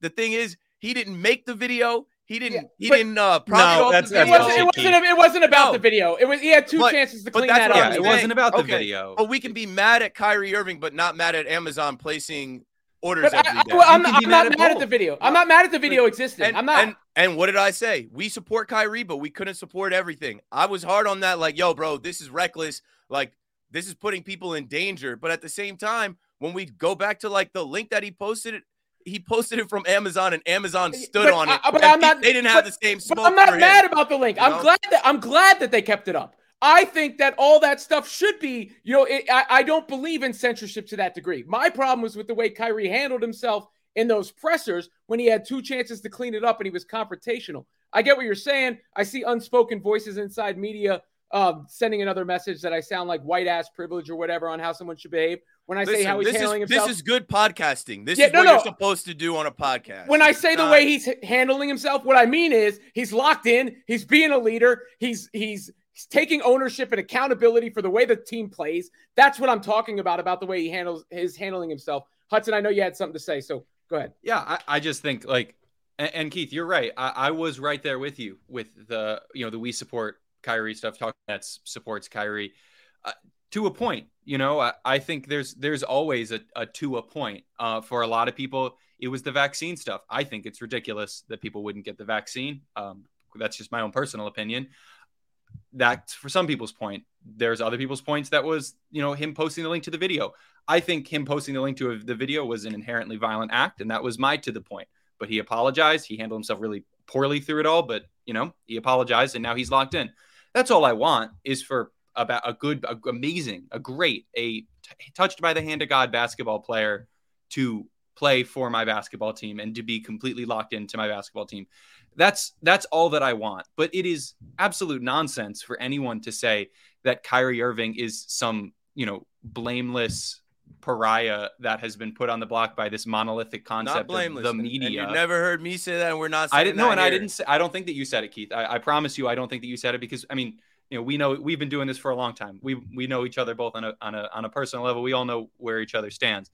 the thing is, he didn't make the video. He didn't. Yeah, he didn't. Uh, no, that's, it, wasn't, it, wasn't, it wasn't about no. the video. It was. He had two but, chances to clean that up. Yeah, it wasn't about the okay. video. But we can be mad at Kyrie Irving, but not mad at Amazon placing orders But every I, day. Not, I'm mad not at mad at the video. I'm not mad at the video existing. And, I'm not. And, and what did I say? We support Kyrie, but we couldn't support everything. I was hard on that. Like, yo, bro, this is reckless. Like, this is putting people in danger. But at the same time, when we go back to like the link that he posted, he posted it from Amazon, and Amazon stood But on I- it. but I'm not- they didn't have but- the same smoke. But I'm not mad about the link. you I'm know? glad that I'm glad that they kept it up. I think that all that stuff should be, you know, it, I, I don't believe in censorship to that degree. My problem was with the way Kyrie handled himself in those pressers when he had two chances to clean it up and he was confrontational. I get what you're saying. I see unspoken voices inside media um, sending another message that I sound like white ass privilege or whatever on how someone should behave. When I say how he's handling is, himself, This is good podcasting. This Yeah, is no, what no. you're supposed to do on a podcast. when I say the Not- way he's handling himself, what I mean is he's locked in. He's being a leader. He's he's taking ownership and accountability for the way the team plays. That's what I'm talking about about the way he handles his handling himself. Hudson, I know you had something to say, so go ahead. Yeah, I, I just think like, and, and Keith, you're right. I, I was right there with you with the you know the we support Kyrie stuff. Talking that supports Kyrie uh, to a point. You know, I, I think there's there's always a, a to a point. Uh, for a lot of people, it was the vaccine stuff. I think it's ridiculous that people wouldn't get the vaccine. Um, that's just my own personal opinion. That's for some people's point. There's other people's points that was you know him posting the link to the video. I think him posting the link to the video was an inherently violent act, and that was my to the point. But he apologized. He handled himself really poorly through it all, but you know he apologized, and now he's locked in. That's all I want is for about a good, a, amazing, a great, a t- touched by the hand of God basketball player to play for my basketball team and to be completely locked into my basketball team. That's that's all that I want. But it is absolute nonsense for anyone to say that Kyrie Irving is some, you know, blameless pariah that has been put on the block by this monolithic concept blameless. of the media. And you never heard me say that, and we're not. Saying I didn't know, and I didn't say. I don't think that you said it, Keith. I, I promise you, I don't think that you said it because I mean, you know, we know we've been doing this for a long time. We we know each other both on a on a on a personal level. We all know where each other stands.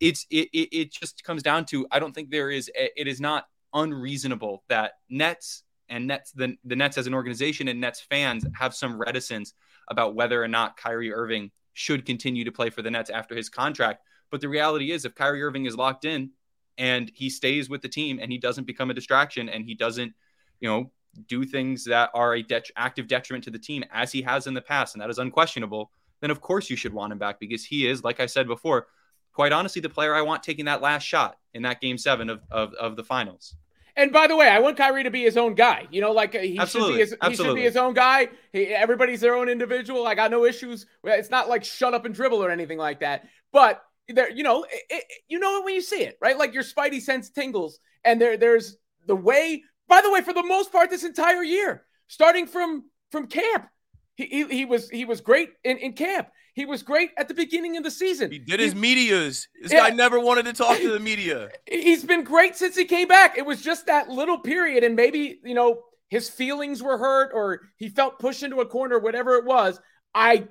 It's it it, it just comes down to I don't think there is it is not unreasonable that Nets and Nets the the Nets as an organization and Nets fans have some reticence about whether or not Kyrie Irving should continue to play for the Nets after his contract. But the reality is, if Kyrie Irving is locked in and he stays with the team and he doesn't become a distraction and he doesn't, you know, do things that are a det- active detriment to the team as he has in the past, and that is unquestionable, then of course you should want him back because he is, like I said before, quite honestly, the player I want taking that last shot in that game seven of, of, of the finals. And by the way, I want Kyrie to be his own guy. You know, like uh, he Absolutely. should be his, he should be his own guy. He, everybody's their own individual. I got no issues. It's not like shut up and dribble or anything like that. But there, you know, it, it, you know it when you see it, right? Like your spidey sense tingles, and there, there's the way. By the way, for the most part, this entire year, starting from from camp, he he, he was he was great in, in camp. He was great at the beginning of the season. He did his medias. This Yeah. guy never wanted to talk to the media. He's been great since he came back. It was just that little period, and maybe you know his feelings were hurt, or he felt pushed into a corner, whatever it was. I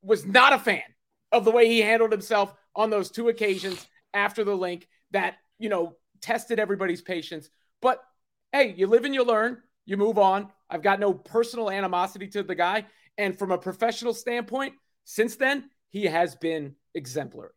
was not a fan of the way he handled himself on those two occasions after the link that you know tested everybody's patience. But hey, you live and you learn. You move on. I've got no personal animosity to the guy, and from a professional standpoint, since then he has been exemplary.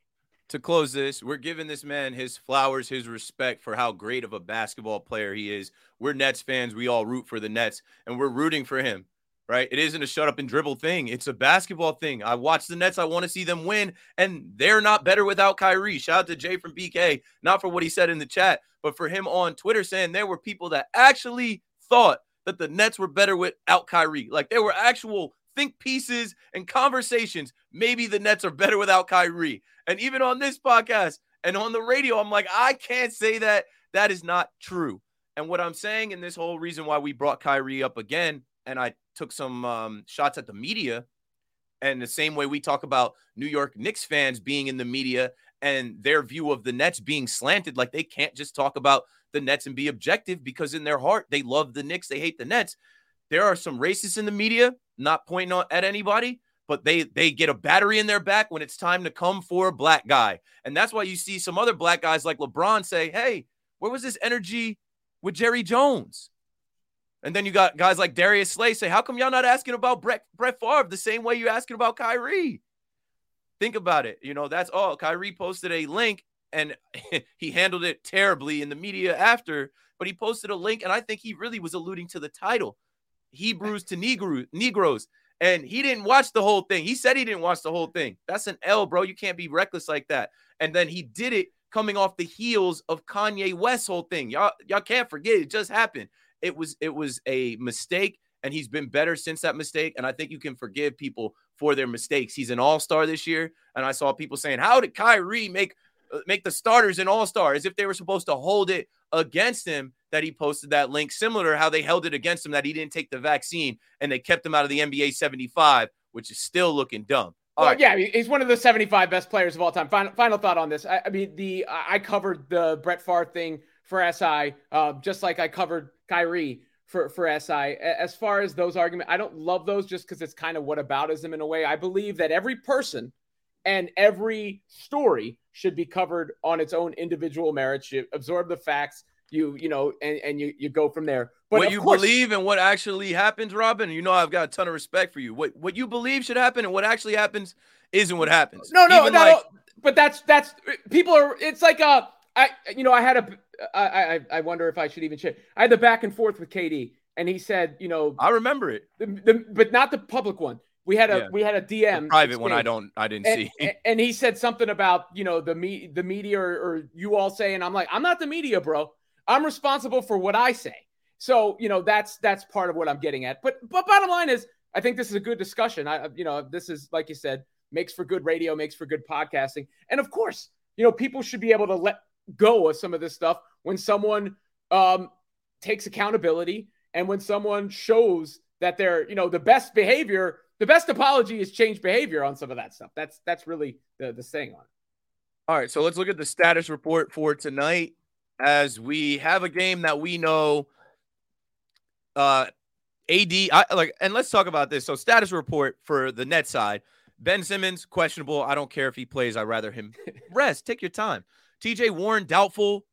to close this, we're giving this man his flowers, his respect for how great of a basketball player he is. We're Nets fans. We all root for the Nets and we're rooting for him, right? It isn't a shut up and dribble thing. It's a basketball thing. I watch the Nets. I want to see them win, and they're not better without Kyrie. Shout out to Jay from BK, not for what he said in the chat, but for him on Twitter saying there were people that actually thought that the Nets were better without Kyrie. Like there were actual think pieces and conversations. Maybe the Nets are better without Kyrie. And even on this podcast and on the radio, I'm like, I can't say that. That is not true. And what I'm saying, and this whole reason why we brought Kyrie up again, and I took some um, shots at the media, and the same way we talk about New York Knicks fans being in the media and their view of the Nets being slanted, like they can't just talk about the Nets and be objective because in their heart they love the Knicks, they hate the Nets. There are some racists in the media, not pointing at anybody, but they they get a battery in their back when it's time to come for a black guy. And that's why you see some other black guys like LeBron say, "Hey, where was this energy with Jerry Jones?" And then you got guys like Darius Slay say, "How come y'all not asking about Brett Brett Favre the same way you're asking about Kyrie?" Think about it. You know, that's all. Kyrie posted a link and he handled it terribly in the media after. But he posted a link, and I think he really was alluding to the title, Hebrews to Negro Negroes. And he didn't watch the whole thing. He said he didn't watch the whole thing. That's an L, bro. You can't be reckless like that. And then he did it coming off the heels of Kanye West's whole thing. Y'all, y'all can't forget it just happened. It was it was a mistake, and he's been better since that mistake. And I think you can forgive people for their mistakes. He's an all-star this year, and I saw people saying, "How did Kyrie make uh, make the starters an all-star?" As if they were supposed to hold it against him that he posted that link, similar to how they held it against him that he didn't take the vaccine and they kept him out of the NBA 75, which is still looking dumb. All well, right. yeah, he's one of the 75 best players of all time. Final, final thought on this. I, I mean, the I covered the Brett Favre thing for SI, uh, just like I covered Kyrie for for SI. As far as those arguments, I don't love those just because it's kind of whataboutism in a way. I believe that every person and every story should be covered on its own individual merits. You absorb the facts, you you know, and, and you you go from there. But what you course, believe and what actually happens, Robin. You know, I've got a ton of respect for you. What what you believe should happen and what actually happens isn't what happens. No, no, no. Like, but that's that's people are. It's like a. I you know I had a. I I I wonder if I should even share. I had the back and forth with KD, and he said, you know, I remember it, the, the, but not the public one. We had a yeah. we had a DM the private one. I don't I didn't and, see. And he said something about you know the me the media or, or you all saying I'm like I'm not the media, bro. I'm responsible for what I say. So, you know, that's that's part of what I'm getting at. But but bottom line is I think this is a good discussion. I you know, this is like you said, makes for good radio, makes for good podcasting. And of course, you know, people should be able to let go of some of this stuff when someone um takes accountability and when someone shows that they're, you know, the best behavior, the best apology is change behavior on some of that stuff. That's that's really the the saying on it. All right, so let's look at the status report for tonight as we have a game that we know uh AD I, like and let's talk about this. So status report for the net side. Ben Simmons questionable. I don't care if he plays. I'd rather him rest. Take your time. TJ Warren doubtful.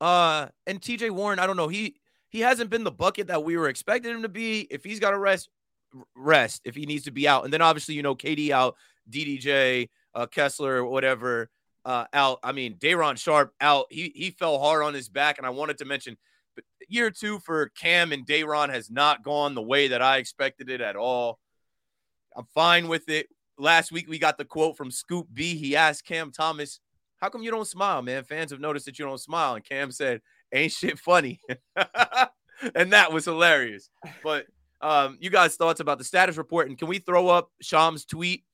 Uh and TJ Warren, I don't know. He he hasn't been the bucket that we were expecting him to be. If he's got to rest, rest. If he needs to be out, and then obviously you know KD out, DDJ, uh, Kessler, whatever uh, out. I mean, Day'Ron Sharpe out. He he fell hard on his back, and I wanted to mention, year two for Cam and Day'Ron has not gone the way that I expected it at all. I'm fine with it. Last week we got the quote from Scoop B. He asked Cam Thomas, "How come you don't smile, man? Fans have noticed that you don't smile." And Cam said, "Ain't shit funny," and that was hilarious. But um, you guys' thoughts about the status report, and can we throw up Shams' tweet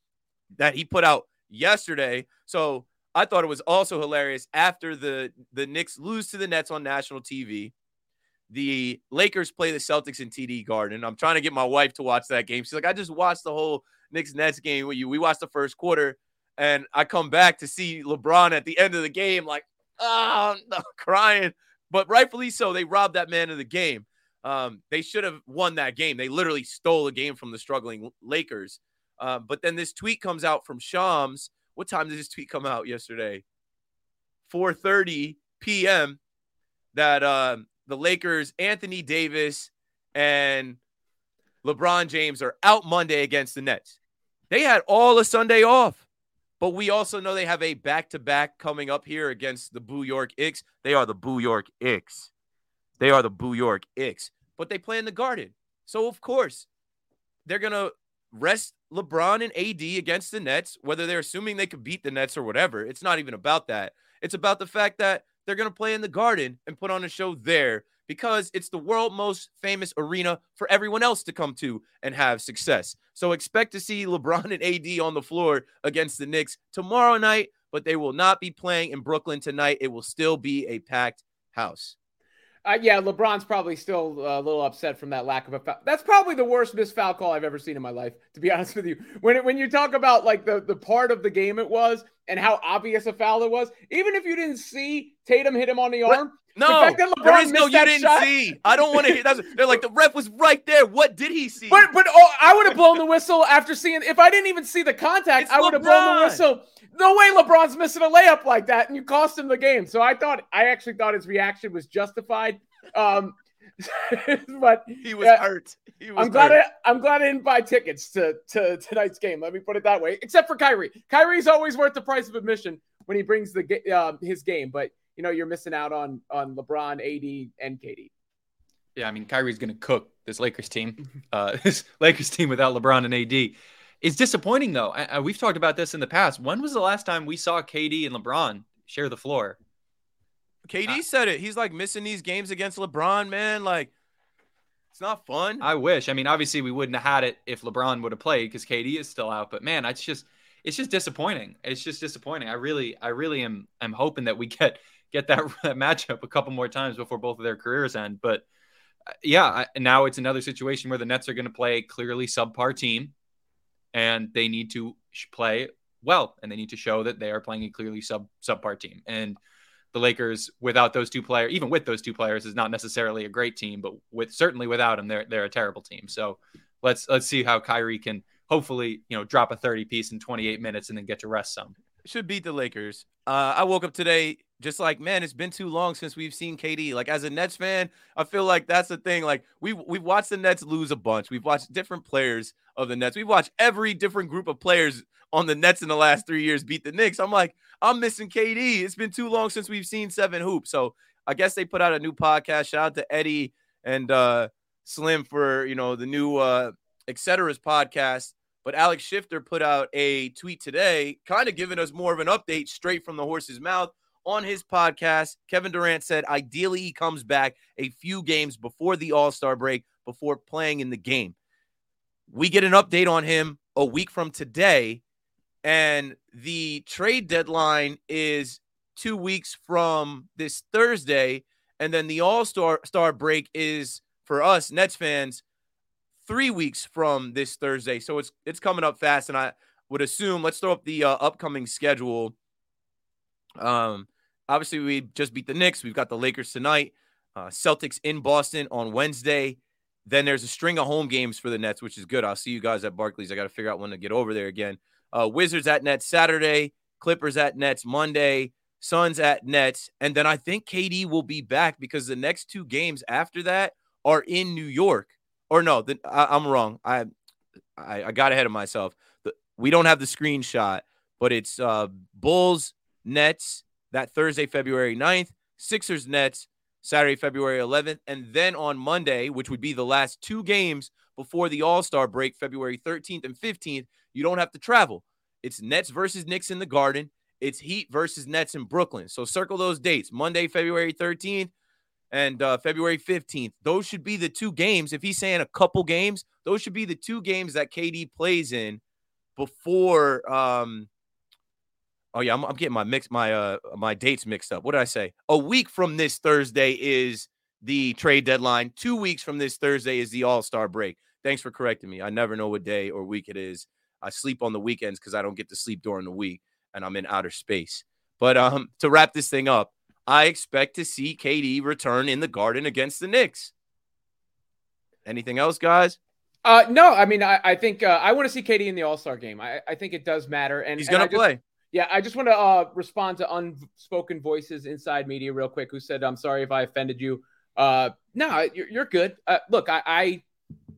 that he put out yesterday? So I thought it was also hilarious after the the Knicks lose to the Nets on national TV. The Lakers play the Celtics in TD Garden. I'm trying to get my wife to watch that game. She's like, I just watched the whole Knicks Nets game with you. We watched the first quarter, and I come back to see LeBron at the end of the game, like, oh, crying. But rightfully so, they robbed that man of the game. Um, they should have won that game. They literally stole a game from the struggling Lakers. Uh, but then this tweet comes out from Shams what time did this tweet come out yesterday? 4:30 p.m. That uh, the Lakers, Anthony Davis, and LeBron James are out Monday against the Nets. They had all of Sunday off, but we also know they have a back-to-back coming up here against the Boo York Icks. They are the Boo York Icks. They are the Boo York Icks, but they play in the Garden, so of course they're gonna rest LeBron and AD against the Nets, whether they're assuming they could beat the Nets or whatever. It's not even about that. It's about the fact that they're going to play in the Garden and put on a show there because it's the world most famous arena for everyone else to come to and have success. So expect to see LeBron and AD on the floor against the Knicks tomorrow night, but they will not be playing in Brooklyn tonight. It will still be a packed house. Uh, yeah, LeBron's probably still a little upset from that lack of a foul. That's probably the worst missed foul call I've ever seen in my life, to be honest with you. When it, when you talk about like the the part of the game it was and how obvious a foul it was, even if you didn't see Tatum hit him on the arm, no, the there is no you didn't shot, see. I don't want to hear that. They're like the ref was right there. What did he see? But but oh, I would have blown the whistle after seeing. If I didn't even see the contact, it's I would have blown the whistle. No way LeBron's missing a layup like that, and you cost him the game. So I thought I actually thought his reaction was justified. Um, but he was uh, hurt. He was I'm glad hurt. I, I'm glad I didn't buy tickets to, to tonight's game. Let me put it that way. Except for Kyrie. Kyrie's always worth the price of admission when he brings the uh, his game, but you know you're missing out on on LeBron, AD, and KD. Yeah, I mean Kyrie's going to cook this Lakers team. Uh, this Lakers team without LeBron and AD. It's disappointing though. I, I, we've talked about this in the past. When was the last time we saw KD and LeBron share the floor? KD uh, said it. He's like missing these games against LeBron, man. Like it's not fun. I wish. I mean, obviously we wouldn't have had it if LeBron would have played because KD is still out. But man, it's just it's just disappointing. It's just disappointing. I really, I really am am hoping that we get get that, that matchup a couple more times before both of their careers end. But uh, yeah, now it's another situation where the Nets are going to play a clearly subpar team, and they need to play well, and they need to show that they are playing a clearly sub subpar team. And the Lakers, without those two players, even with those two players, is not necessarily a great team, but with certainly without them, they're they're a terrible team. So let's let's see how Kyrie can hopefully you know drop a 30 piece in 28 minutes and then get to rest some. Should beat the Lakers. Uh, I woke up today just like man, it's been too long since we've seen KD. Like as a Nets fan, I feel like that's the thing. Like we we've watched the Nets lose a bunch. We've watched different players of the Nets. We've watched every different group of players on the Nets in the last three years beat the Knicks. I'm like, I'm missing KD. It's been too long since we've seen seven hoops. So I guess they put out a new podcast. Shout out to Eddie and uh Slim for you know the new uh etceteras podcast. But Alex Schiffer put out a tweet today, kind of giving us more of an update straight from the horse's mouth on his podcast. Kevin Durant said ideally he comes back a few games before the All Star break, before playing in the game. We get an update on him a week from today, and the trade deadline is two weeks from this Thursday, and then the All Star Star break is for us Nets fans three weeks from this Thursday. So it's it's coming up fast, and I would assume let's throw up the uh, upcoming schedule. Um, obviously we just beat the Knicks. We've got the Lakers tonight, uh, Celtics in Boston on Wednesday. Then there's a string of home games for the Nets, which is good. I'll see you guys at Barclays. I got to figure out when to get over there again. Uh, Wizards at Nets Saturday, Clippers at Nets Monday, Suns at Nets, and then I think KD will be back because the next two games after that are in New York. Or no, the, I, am wrong. I, I, I got ahead of myself. The, we don't have the screenshot, but it's uh, Bulls Nets that Thursday, February 9th, Sixers Nets Saturday, February 11th, and then on Monday, which would be the last two games before the All Star break, February 13th and 15th, you don't have to travel. It's Nets versus Knicks in the Garden. It's Heat versus Nets in Brooklyn. So circle those dates Monday, February 13th, and uh, February 15th. Those should be the two games. If he's saying a couple games, those should be the two games that KD plays in before um, Oh yeah, I'm, I'm, getting my mix my uh my dates mixed up. What did I say? A week from this Thursday is the trade deadline. Two weeks from this Thursday is the All Star break. Thanks for correcting me. I never know what day or week it is. I sleep on the weekends because I don't get to sleep during the week, and I'm in outer space. But um, to wrap this thing up, I expect to see KD return in the Garden against the Knicks. Anything else, guys? Uh, no, I mean, I, I think uh, I want to see KD in the All Star game. I, I think it does matter, and he's going to play. Yeah, I just want to uh, respond to unspoken voices inside media real quick who said, I'm sorry if I offended you. Uh, no, you're, you're good. Uh, look, I, I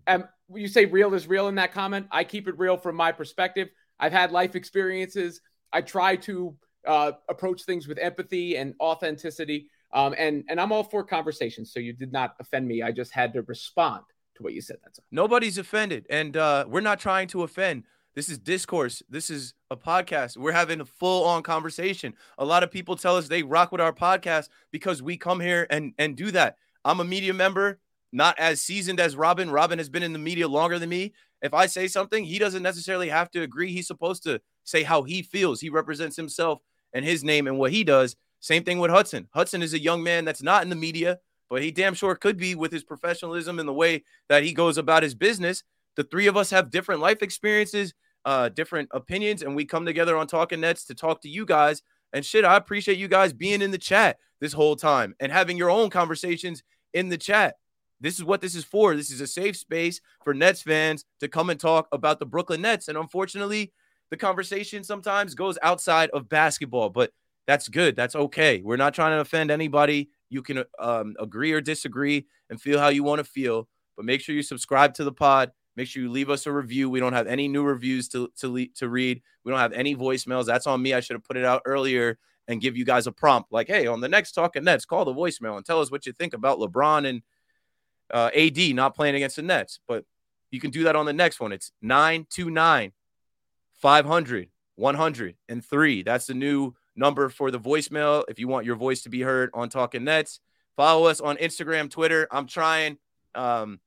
am, you say real is real in that comment. I keep it real from my perspective. I've had life experiences. I try to uh, approach things with empathy and authenticity. Um, and, and I'm all for conversations. So you did not offend me. I just had to respond to what you said. That's all. Nobody's offended. And uh, we're not trying to offend. This is discourse. This is a podcast. We're having a full on conversation. A lot of people tell us they rock with our podcast because we come here and and do that. I'm a media member, not as seasoned as Robin. Robin has been in the media longer than me. If I say something, he doesn't necessarily have to agree. He's supposed to say how he feels. He represents himself and his name and what he does. Same thing with Hudson. Hudson is a young man that's not in the media, but he damn sure could be with his professionalism and the way that he goes about his business. The three of us have different life experiences, uh, different opinions, and we come together on Talking Nets to talk to you guys. And shit, I appreciate you guys being in the chat this whole time and having your own conversations in the chat. This is what this is for. This is a safe space for Nets fans to come and talk about the Brooklyn Nets. And unfortunately, the conversation sometimes goes outside of basketball, but that's good. That's okay. We're not trying to offend anybody. You can um, agree or disagree and feel how you want to feel, but make sure you subscribe to the pod Make sure you leave us a review. We don't have any new reviews to to le- to read. We don't have any voicemails. That's on me. I should have put it out earlier and give you guys a prompt like, hey, on the next Talking Nets, call the voicemail and tell us what you think about LeBron and uh, AD not playing against the Nets. But you can do that on the next one. It's 929 500 103. That's the new number for the voicemail if you want your voice to be heard on Talking Nets. Follow us on Instagram, Twitter. I'm trying. Um,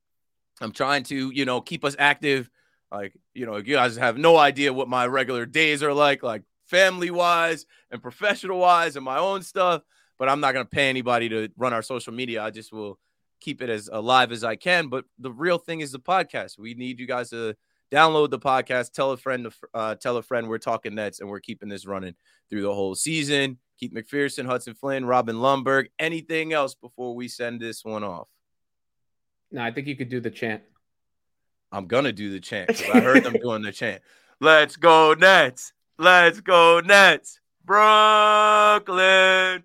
I'm trying to, you know, keep us active. Like, you know, you guys have no idea what my regular days are like, like family wise and professional wise and my own stuff. But I'm not going to pay anybody to run our social media. I just will keep it as alive as I can. But the real thing is the podcast. We need you guys to download the podcast, tell a friend, uh, tell a friend we're talking Nets and we're keeping this running through the whole season. Keith McPherson, Hudson Flynn, Robin Lundberg. Anything else before we send this one off? No, I think you could do the chant. I'm gonna do the chant. I heard them doing the chant. Let's go Nets. Let's go Nets. Brooklyn.